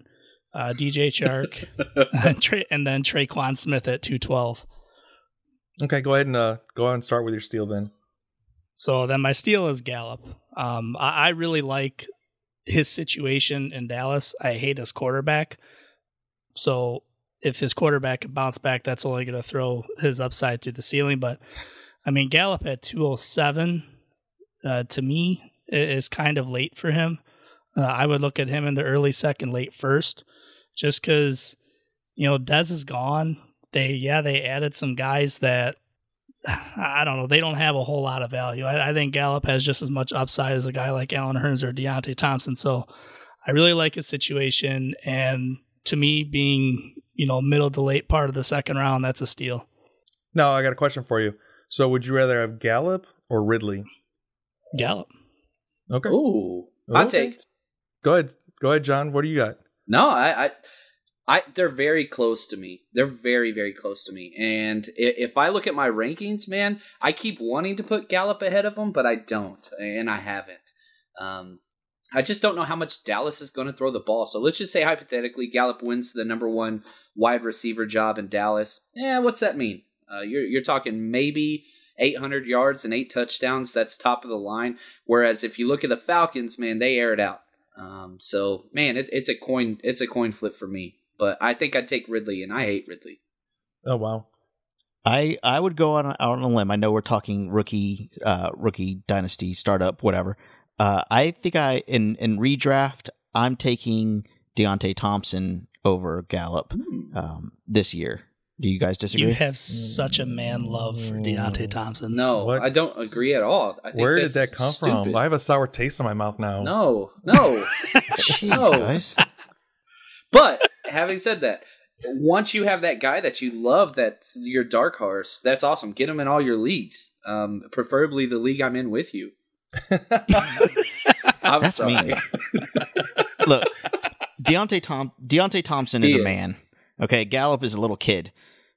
uh, DJ Chark, and, Tra- and then Tre'Quan Smith at two twelve. Okay, go ahead and uh, go ahead and start with your steal then. So then my steal is Gallup. Um, I, I really like his situation in Dallas. I hate his quarterback. So if his quarterback can bounce back, that's only going to throw his upside through the ceiling. But I mean, Gallup at 207 uh, to me is kind of late for him. Uh, I would look at him in the early second, late first, just because you know Dez is gone. They yeah they added some guys that I don't know. They don't have a whole lot of value. I, I think Gallup has just as much upside as a guy like Allen Hurns or Deonte Thompson. So I really like his situation. And to me, being, you know, middle to late part of the second round, that's a steal. Now, I got a question for you. So, would you rather have Gallup or Ridley? Gallup. Okay. Ooh, I Okay. take. Go ahead. Go ahead, John. What do you got? No, I, I, I, they're very close to me. They're very, very close to me. And if I look at my rankings, man, I keep wanting to put Gallup ahead of them, but I don't, and I haven't. Um, I just don't know how much Dallas is going to throw the ball. So let's just say hypothetically, Gallup wins the number one wide receiver job in Dallas. Yeah, what's that mean? Uh, you're you're talking maybe 800 yards and eight touchdowns. That's top of the line. Whereas if you look at the Falcons, man, they air it out. Um, so man, it, it's a coin it's a coin flip for me. But I think I'd take Ridley, and I hate Ridley. Oh wow. I I would go on out on a limb. I know we're talking rookie uh rookie dynasty startup whatever. Uh I think I in in redraft I'm taking Deonte Thompson over Gallup um this year. Do you guys disagree? You have such a man love for Deonte Thompson. No, What? I don't agree at all. I think Where did that come stupid. from? I have a sour taste in my mouth now. No, no. Jeez, No. guys. But having said that, once you have that guy that you love, that's your dark horse. That's awesome. Get him in all your leagues, um, preferably the league I'm in with you. I'm That's sorry. mean. Look, Deonte Tom Deonte Thompson He is a is. man. Okay, Gallup is a little kid.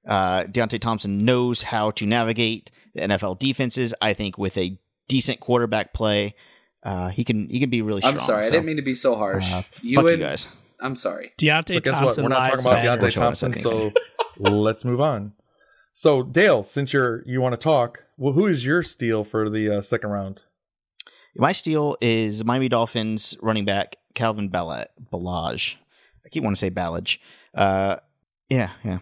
Uh, Deonte Thompson knows how to navigate the NFL defenses. I think with a decent quarterback play, uh, he can he can be really strong. I'm sorry. I didn't mean to be so harsh. uh, you fuck and you guys. I'm sorry. Deonte But guess what? Thompson We're not talking about matter. Deonte Which one was I Thompson, so let's move on. So Dale, since you're you want to talk, well, who is your steal for the uh, second round? My steal is Miami Dolphins running back Calvin Balla- Ballage. I keep wanting to say Ballage. Uh, yeah, yeah.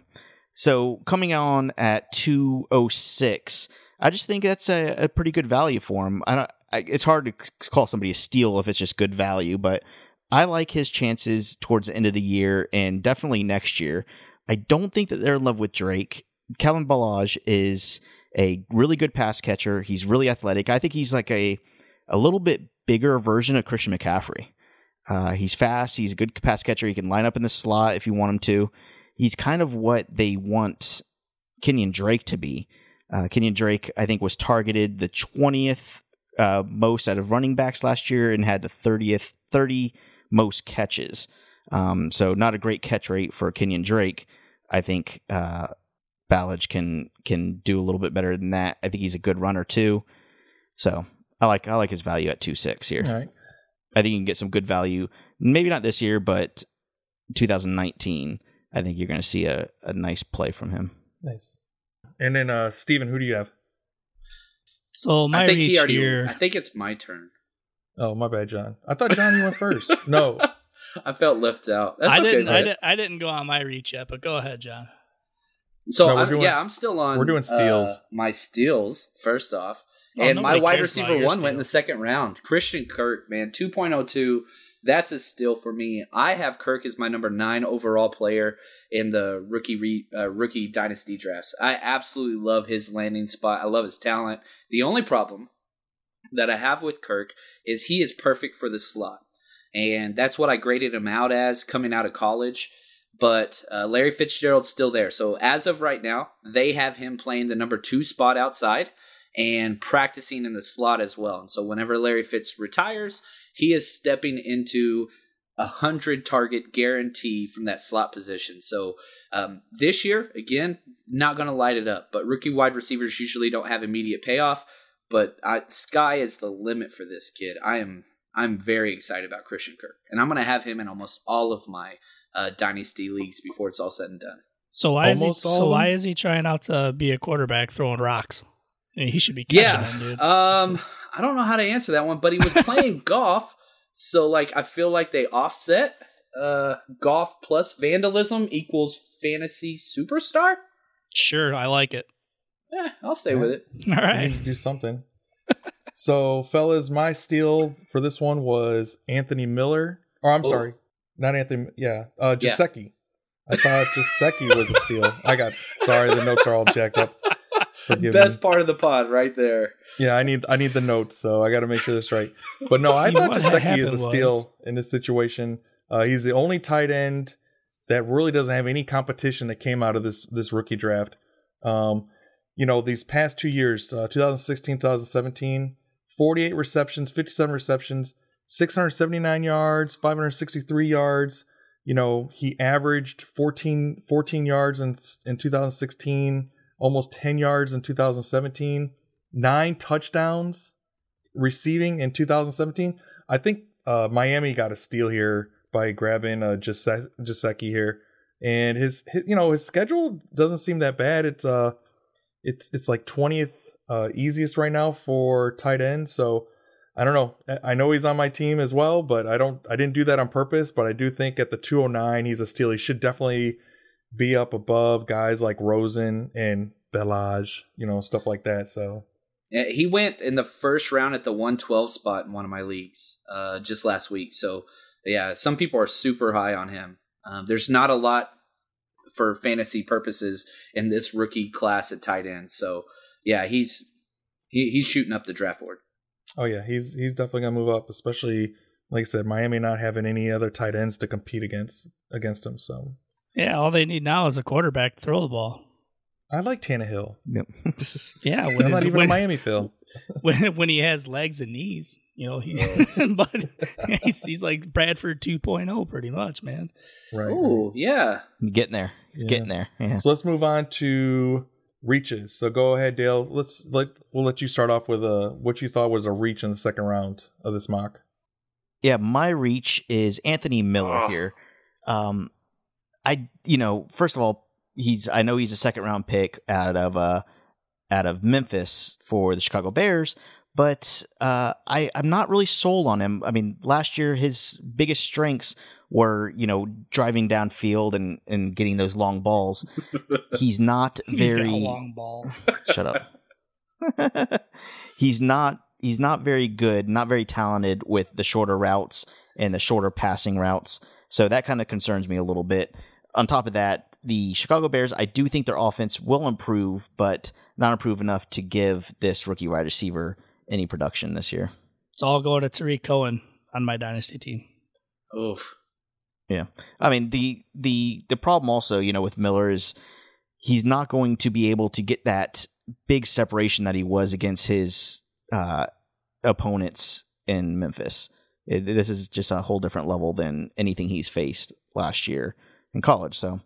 So coming on at 206, I just think that's a, a pretty good value for him. I don't, I, it's hard to call somebody a steal if it's just good value, but I like his chances towards the end of the year and definitely next year. I don't think that they're in love with Drake. Calvin Ballage is a really good pass catcher. He's really athletic. I think he's like a a little bit bigger version of Christian McCaffrey. Uh, he's fast. He's a good pass catcher. He can line up in the slot if you want him to. He's kind of what they want Kenyan Drake to be. Uh, Kenyan Drake, I think, was targeted the 20th uh, most out of running backs last year and had the 30th, 30 most catches. Um, so not a great catch rate for Kenyan Drake. I think uh, Ballage can can do a little bit better than that. I think he's a good runner too. So I like I like his value at two six here. All right. I think you can get some good value. Maybe not this year, but 2019. I think you're going to see a, a nice play from him. Nice. And then uh Steven, who do you have? So my I think reach he already. here. I think it's my turn. Oh, my bad, John. I thought John went first. No. I felt left out. That's I okay. didn't. I, did, I didn't go on my reach yet, but go ahead, John. So No, I'm, doing- yeah, I'm still on. we're doing steals. uh, my steals first off, Oh, and my wide receiver your one went in the second round. Christian Kirk, man, 2.02. That's a steal for me. I have Kirk as my number nine overall player in the rookie re, uh, rookie dynasty drafts. I absolutely love his landing spot. I love his talent. The only problem that I have with Kirk is he is perfect for the slot. And that's what I graded him out as coming out of college. But uh, Larry Fitzgerald's still there. So as of right now, they have him playing the number two spot outside and practicing in the slot as well. And so whenever Larry Fitz retires, he is stepping into a hundred target guarantee from that slot position. So um, this year, again, not going to light it up. But rookie wide receivers usually don't have immediate payoff. But I, sky is the limit for this kid. I am I'm very excited about Christian Kirk, and I'm going to have him in almost all of my uh, dynasty leagues before it's all said and done. So why is he? So why is he trying out to be a quarterback throwing rocks? I mean, he should be catching Yeah, them, dude. um, I don't know how to answer that one, but he was playing golf, so like I feel like they offset. Uh, golf plus vandalism equals fantasy superstar. sure, I like it. Yeah, I'll stay with it. All right, We need to do something. so, fellas, my steal for this one was Anthony Miller. Or I'm Oh. sorry, not Anthony. Yeah, uh, Yeah. I thought Gesicki was a steal. I got sorry. The notes are all jacked up. Forgive Best me. part of the pod, right there. Yeah, I need I need the notes, so I got to make sure that's right. But no, I See, thought what Gesicki happened is a was- steal in this situation. Uh, he's the only tight end that really doesn't have any competition that came out of this this rookie draft. Um, you know, these past two years, uh, 2016, 2017, 48 receptions, 57 receptions, 679 yards, 563 yards. You know, he averaged 14, 14 yards in, in 2016, almost 10 yards in 2017, nine touchdowns receiving in 2017. I think uh, Miami got a steal here by grabbing uh, Gesicki here, and his, his you know his schedule doesn't seem that bad. It's uh it's it's like twentieth uh, easiest right now for tight end. So I don't know. I- know he's on my team as well, but I don't. I didn't do that on purpose. But I do think at the two hundred nine, he's a steal. He should definitely be up above guys like Rosen and Ballage, you know, stuff like that. So he went in the first round at the 112 spot in one of my leagues uh, just last week. So, yeah, some people are super high on him. Um, there's not a lot for fantasy purposes in this rookie class at tight end. So, yeah, he's he, he's shooting up the draft board. Oh yeah, he's he's definitely gonna move up, especially like I said, Miami not having any other tight ends to compete against against him. So Yeah, all they need now is a quarterback to throw the ball. I like Tannehill. Yep. Yeah, I'm when, not even when, a Miami Phil. when when he has legs and knees, you know, he but he's, he's like Bradford 2.0 pretty much, man. Right. Oh, yeah. getting there. He's Yeah. getting there. Yeah. So let's move on to reaches. So go ahead, Dale. Let's let we'll let you start off with uh what you thought was a reach in the second round of this mock. Yeah, my reach is Anthony Miller Oh. here. Um, I you know first of all he's I know he's a second round pick out of uh out of Memphis for the Chicago Bears, but uh, I I'm not really sold on him. I mean, last year his biggest strengths were you know driving downfield and and getting those long balls. He's not He's very got long balls. Shut up. he's not he's not very good, not very talented with the shorter routes and the shorter passing routes. So that kind of concerns me a little bit. On top of that, the Chicago Bears, I do think their offense will improve, but not improve enough to give this rookie wide receiver any production this year. It's all going to Tarik Cohen on my dynasty team. Oof. Yeah. I mean the the the problem also, you know, with Miller is he's not going to be able to get that big separation that he was against his uh, opponents in Memphis. It- this is just a whole different level than anything he's faced last year in college. So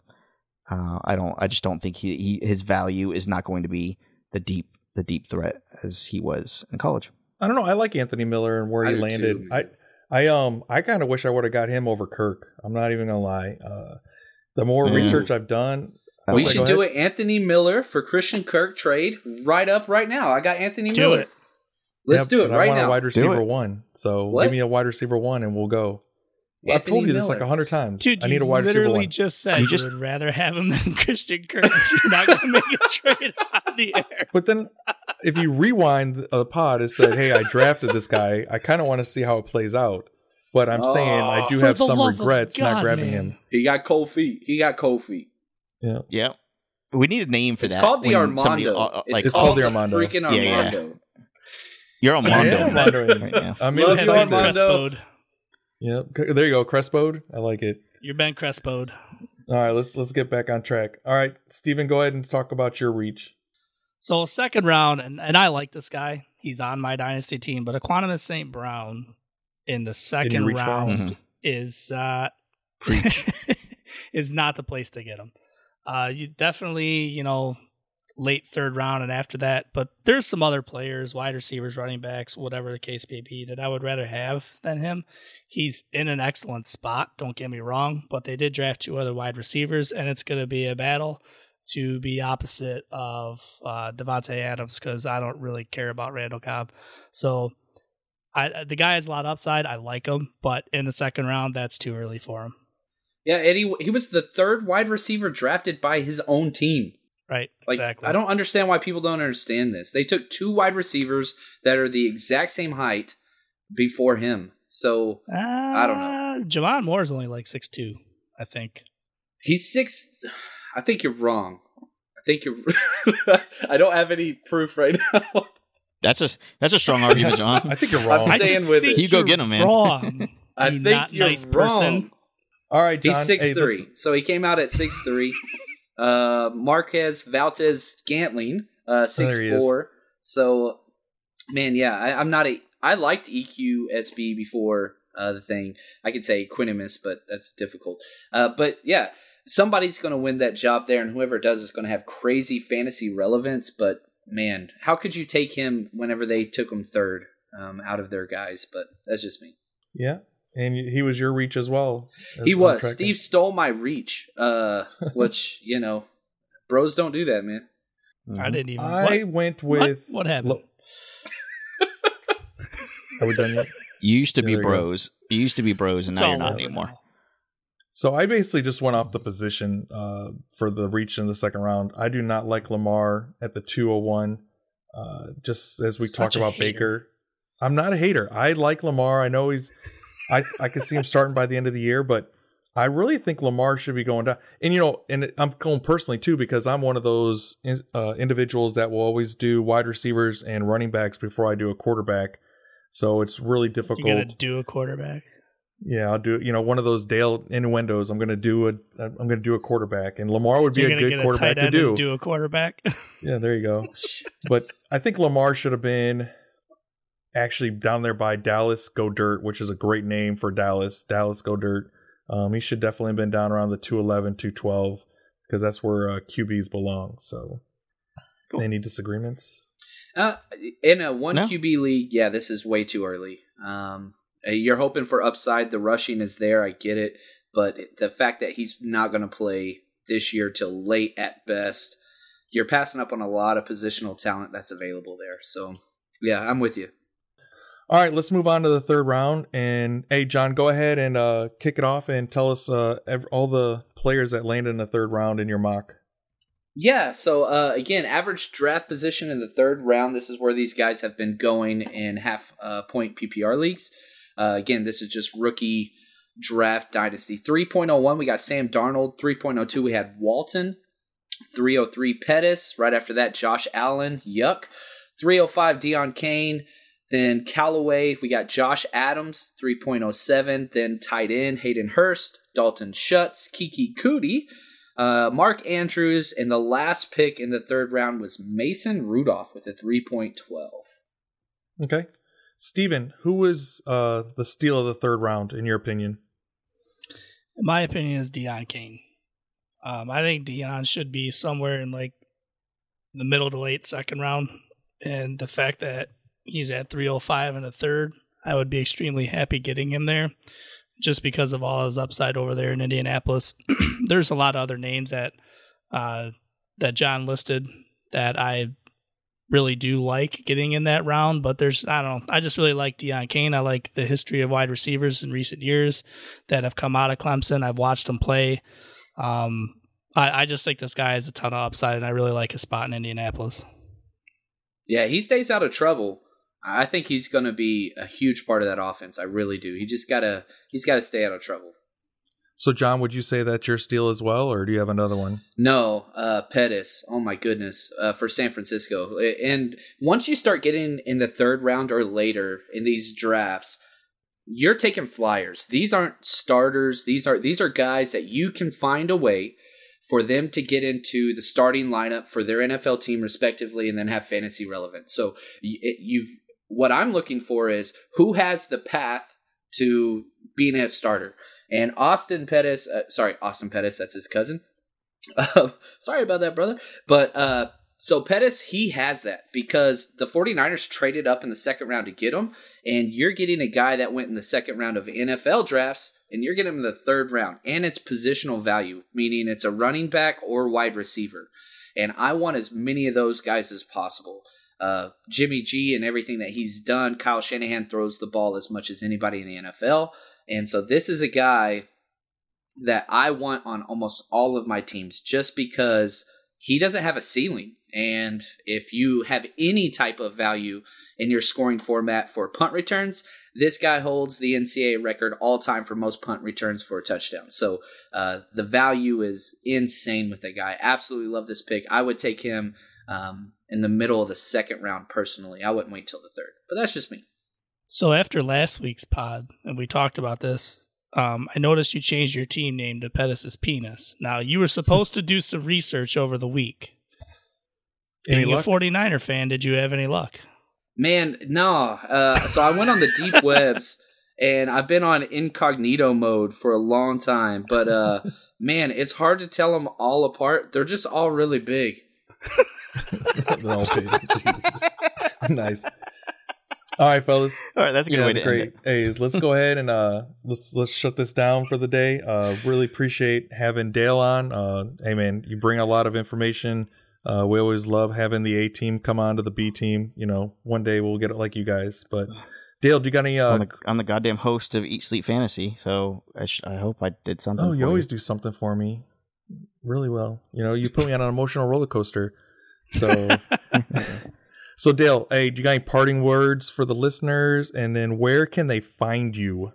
uh, I don't, I just don't think he, he his value is not going to be the deep the deep threat as he was in college. I don't know. I like Anthony Miller and where I he landed. too. I I um I kind of wish I would have got him over Kirk. I'm not even gonna lie. Uh, the more Mm. research I've done, We should do ahead. it Anthony Miller for Christian Kirk trade right up right now. I got Anthony Do Miller. it. Let's Yeah, do it but I right want now. a wide receiver one. So What? give me a wide receiver one, and we'll go. I've told you this like a hundred times. Dude, I need you a wide receiver literally one. just said You you, just- would rather have him than Christian Kirk. You're not going to make a trade on the air. But then, if you rewind the pod, it said, "Hey, I drafted this guy. I kind of want to see how it plays out." But I'm saying I do Oh, have some love of regrets not grabbing man. him. He got cold feet. He got cold feet. Yeah, Yep. We need a name for that. It's that. called the somebody, Armando. uh, uh, it's, like, It's called, called the the Armando. Freaking Yeah, yeah. Armando. you're I Armando. am Armando. right now. I'm Love you, indecisive. Armando. Crespode. Yep. There you go, Crespo. I like it. You're Ben Crespode. All right, let's let's get back on track. All right, Steven, go ahead and talk about your reach. So second round, and, and I like this guy. He's on my dynasty team, but Equanimous St. Brown in the second reach for him? round Mhm. is uh is not the place to get him. Uh you definitely, you know, late third round and after that, but there's some other players, wide receivers, running backs, whatever the case may be, that I would rather have than him. He's in an excellent spot, don't get me wrong, but they did draft two other wide receivers, and it's going to be a battle to be opposite of uh, Davante Adams because I don't really care about Randall Cobb. So I, the guy has a lot of upside. I like him, but in the second round, that's too early for him. Yeah, he, he was the third wide receiver drafted by his own team. Right? Like, exactly. I don't understand why people don't understand this. They took two wide receivers that are the exact same height before him. So Uh, I don't know. J'Mon Moore is only like six two, I think. he's six. I think you're wrong. I think you're. I don't have any proof right now. That's a that's a strong argument, John. I think you're wrong. I'm wrong. staying I just with think it. You go get him, man. Wrong. I you think not you're nice wrong. person. All right, John. He's six hey, three, so he came out at six three. Uh, Marquez Valdes-Scantling, uh, six There he is. four. So, man, yeah, I, I'm not a. I liked EQSB before uh, the thing. I could say Quinimus, but that's difficult. Uh, but yeah, somebody's going to win that job there, and whoever does is going to have crazy fantasy relevance. But man, how could you take him whenever they took him third um, out of their guys? But that's just me. Yeah, and he was your reach as well. He was. untracked. Steve stole my reach, uh, which you know, bros don't do that, man. I didn't even. I what, went with. what happened? Lo- Are we done yet? You used to Yeah, be there you bros. You used to be bros, and It's now you're not over anymore. So I basically just went off the position uh, for the reach in the second round. I do not like Lamar at the 201. Uh, just as we Such talked about hater. Baker, I'm not a hater. I like Lamar. I know he's. I I can see him starting by the end of the year, but I really think Lamar should be going down. And you know, and I'm going personally too because I'm one of those uh, individuals that will always do wide receivers and running backs before I do a quarterback. So it's really difficult. You gotta do a quarterback. Yeah, I'll do you know one of those Dale innuendos. I'm gonna do a I'm gonna do a quarterback, and Lamar would be You're a good get a quarterback tight to do. and do a quarterback. Yeah, there you go. but I think Lamar should have been actually down there by Dallas Go Dirt, which is a great name for Dallas. Dallas Go Dirt. Um, he should definitely have been down around the 211, 212 because that's where uh, QBs belong. So, any disagreements? Uh, in a one No. QB league, yeah, this is way too early. Um, uh, you're hoping for upside. The rushing is there. I get it, but the fact that he's not going to play this year till late at best, you're passing up on a lot of positional talent that's available there. So, yeah, I'm with you. All right, let's move on to the third round. And hey, John, go ahead and uh, kick it off and tell us uh, all the players that landed in the third round in your mock. Yeah, so uh, again, average draft position in the third round. This is where these guys have been going in half uh, point PPR leagues. Uh, again, this is just rookie draft dynasty. 3.01, we got Sam Darnold. 3.02, we had Walton. 303, Pettis. Right after that, Josh Allen. Yuck. 305, Deon Cain. Then Callaway, we got Josh Adams, 3.07. Then tight end, Hayden Hurst. Dalton Schultz. Keke Coutee. Uh, Mark Andrews, and the last pick in the third round was Mason Rudolph with a 3.12. Okay. Steven, who was uh, the steal of the third round, in your opinion? In my opinion, is Deon Cain. Um, I think Deon should be somewhere in like the middle to late second round, and the fact that he's at 305 and a third, I would be extremely happy getting him there, just because of all his upside over there in Indianapolis. There's a lot of other names that uh, that John listed that I really do like getting in that round, but there's I don't know. I just really like Deon Cain. I like the history of wide receivers in recent years that have come out of Clemson. I've watched him play. Um, I, I just think this guy has a ton of upside, and I really like his spot in Indianapolis. Yeah, he stays out of trouble. I think he's going to be a huge part of that offense. I really do. He just gotta he's got to stay out of trouble. So, John, would you say that's your steal as well, or do you have another one? No, uh, Pettis. Oh my goodness, uh, for San Francisco. And once you start getting in the third round or later in these drafts, you're taking flyers. These aren't starters. These are these are guys that you can find a way for them to get into the starting lineup for their NFL team respectively, and then have fantasy relevance. So it, you've what I'm looking for is who has the path to being a starter. And Austin Pettis, uh, sorry, Austin Pettis, that's his cousin. Um, sorry about that, brother. But uh, so Pettis, he has that because the 49ers traded up in the second round to get him. And you're getting a guy that went in the second round of NFL drafts, and you're getting him in the third round. And it's positional value, meaning it's a running back or wide receiver. And I want as many of those guys as possible. Uh, Jimmy G and everything that he's done, Kyle Shanahan throws the ball as much as anybody in the NFL. And so this is a guy that I want on almost all of my teams just because he doesn't have a ceiling. And if you have any type of value in your scoring format for punt returns, this guy holds the NCAA record all time for most punt returns for a touchdown. So uh, the value is insane with that guy. Absolutely love this pick. I would take him um, in the middle of the second round personally. I wouldn't wait till the third, but that's just me. So after last week's pod, and we talked about this, um, I noticed you changed your team name to Pettis' Penis. Now you were supposed to do some research over the week. Any Being a 49er fan, did you have any luck? Man, no. Uh, so I went on the deep webs, and I've been on incognito mode for a long time. But uh, man, it's hard to tell them all apart. They're just all really big. They're all big. Jesus. nice. All right, fellas. All right, that's a good Yeah, way to great. end it. Hey, let's go ahead and uh let's let's shut this down for the day. Uh really appreciate having Dale on. Uh hey man, you bring a lot of information. Uh we always love having the A team come on to the B team. You know, one day we'll get it like you guys. But Dale, do you got any uh I'm, the, I'm the goddamn host of Eat Sleep Fantasy, so I, sh- I hope I did something. Oh, for you always do something for me. Really well. You know, you put me on an emotional roller coaster. So So Dale, hey, do you got any parting words for the listeners? And then where can they find you?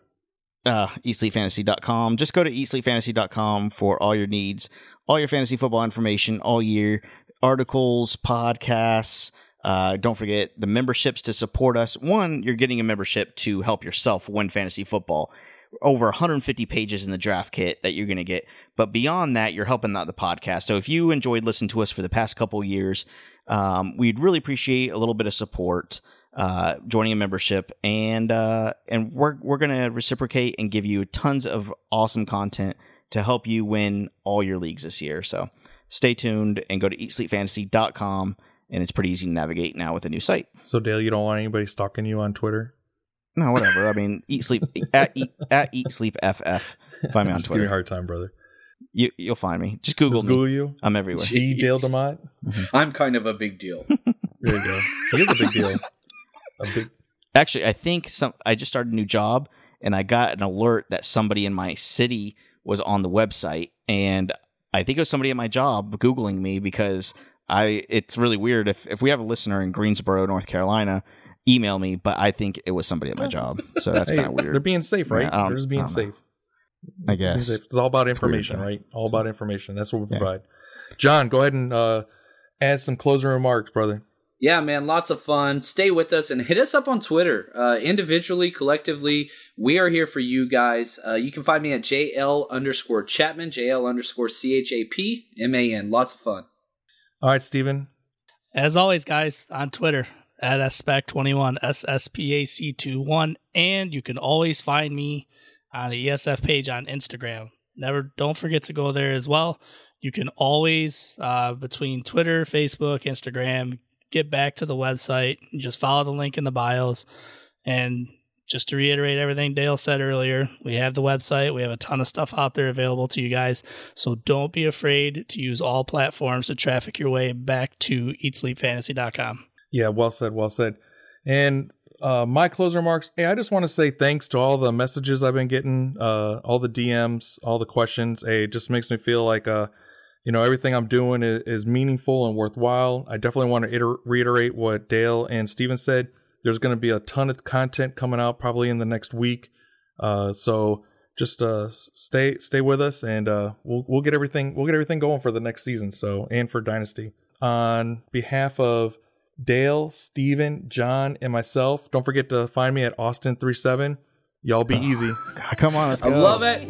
uh, eatsleepfantasy.com. Just go to eatsleepfantasy.com for all your needs, all your fantasy football information all year, articles, podcasts. Uh, don't forget the memberships to support us. One, you're getting a membership to help yourself win fantasy football. Over 150 pages in the draft kit that you're going to get. But beyond that, you're helping out the podcast. So if you enjoyed listening to us for the past couple years, um, we'd really appreciate a little bit of support uh, joining a membership, and uh, and we're we're gonna reciprocate and give you tons of awesome content to help you win all your leagues this year. So stay tuned and go to eatsleepfantasy.com, and it's pretty easy to navigate now with a new site. So Dale, you don't want anybody stalking you on Twitter? No, whatever. I mean, eat sleep at eat, at eat sleep ff. Find me on Just give me a Twitter. hard time, brother. You you'll find me. Just Google Just me. Google you. I'm everywhere. E Dale Demott. I'm kind of a big deal. There you go. He is a big deal. A big Actually, I think some. I just started a new job, and I got an alert that somebody in my city was on the website, and I think it was somebody at my job googling me because I. It's really weird if if we have a listener in Greensboro, North Carolina, email me, but I think it was somebody at my job, so that's Hey, kind of weird. They're being safe, right? Yeah, they're just being don't safe. I It's guess. safe. It's all about It's information, though. right? All about information. That's what we Yeah. provide. John, go ahead and uh, add some closing remarks, brother. Yeah, man, lots of fun. Stay with us and hit us up on Twitter. Uh, individually, collectively, we are here for you guys. Uh, you can find me at JL underscore Chapman, JL underscore C H A P M A N. Lots of fun. All right, Steven. As always, guys, on Twitter at SSPAC21, SSPAC21, and you can always find me on the ESF page on Instagram. Never, don't forget to go there as well. You can always, uh, between Twitter, Facebook, Instagram, get back to the website. Just follow the link in the bios. And just to reiterate everything Dale said earlier, we have the website. We have a ton of stuff out there available to you guys. So don't be afraid to use all platforms to traffic your way back to eatsleepfantasy.com. Yeah, well said, well said. And uh, my closing remarks. Hey, I just want to say thanks to all the messages I've been getting, uh, all the DMs, all the questions. Hey, it just makes me feel like, uh, you know, everything I'm doing is, is meaningful and worthwhile. I definitely want to iter- reiterate what Dale and Steven said. There's going to be a ton of content coming out probably in the next week. Uh, so just uh, stay stay with us, and uh, we'll we'll get everything we'll get everything going for the next season. So and for Dynasty. On behalf of Dale, Steven, John, and myself. Don't forget to find me at Austin37. Y'all be easy. Come on, let's go. I love it.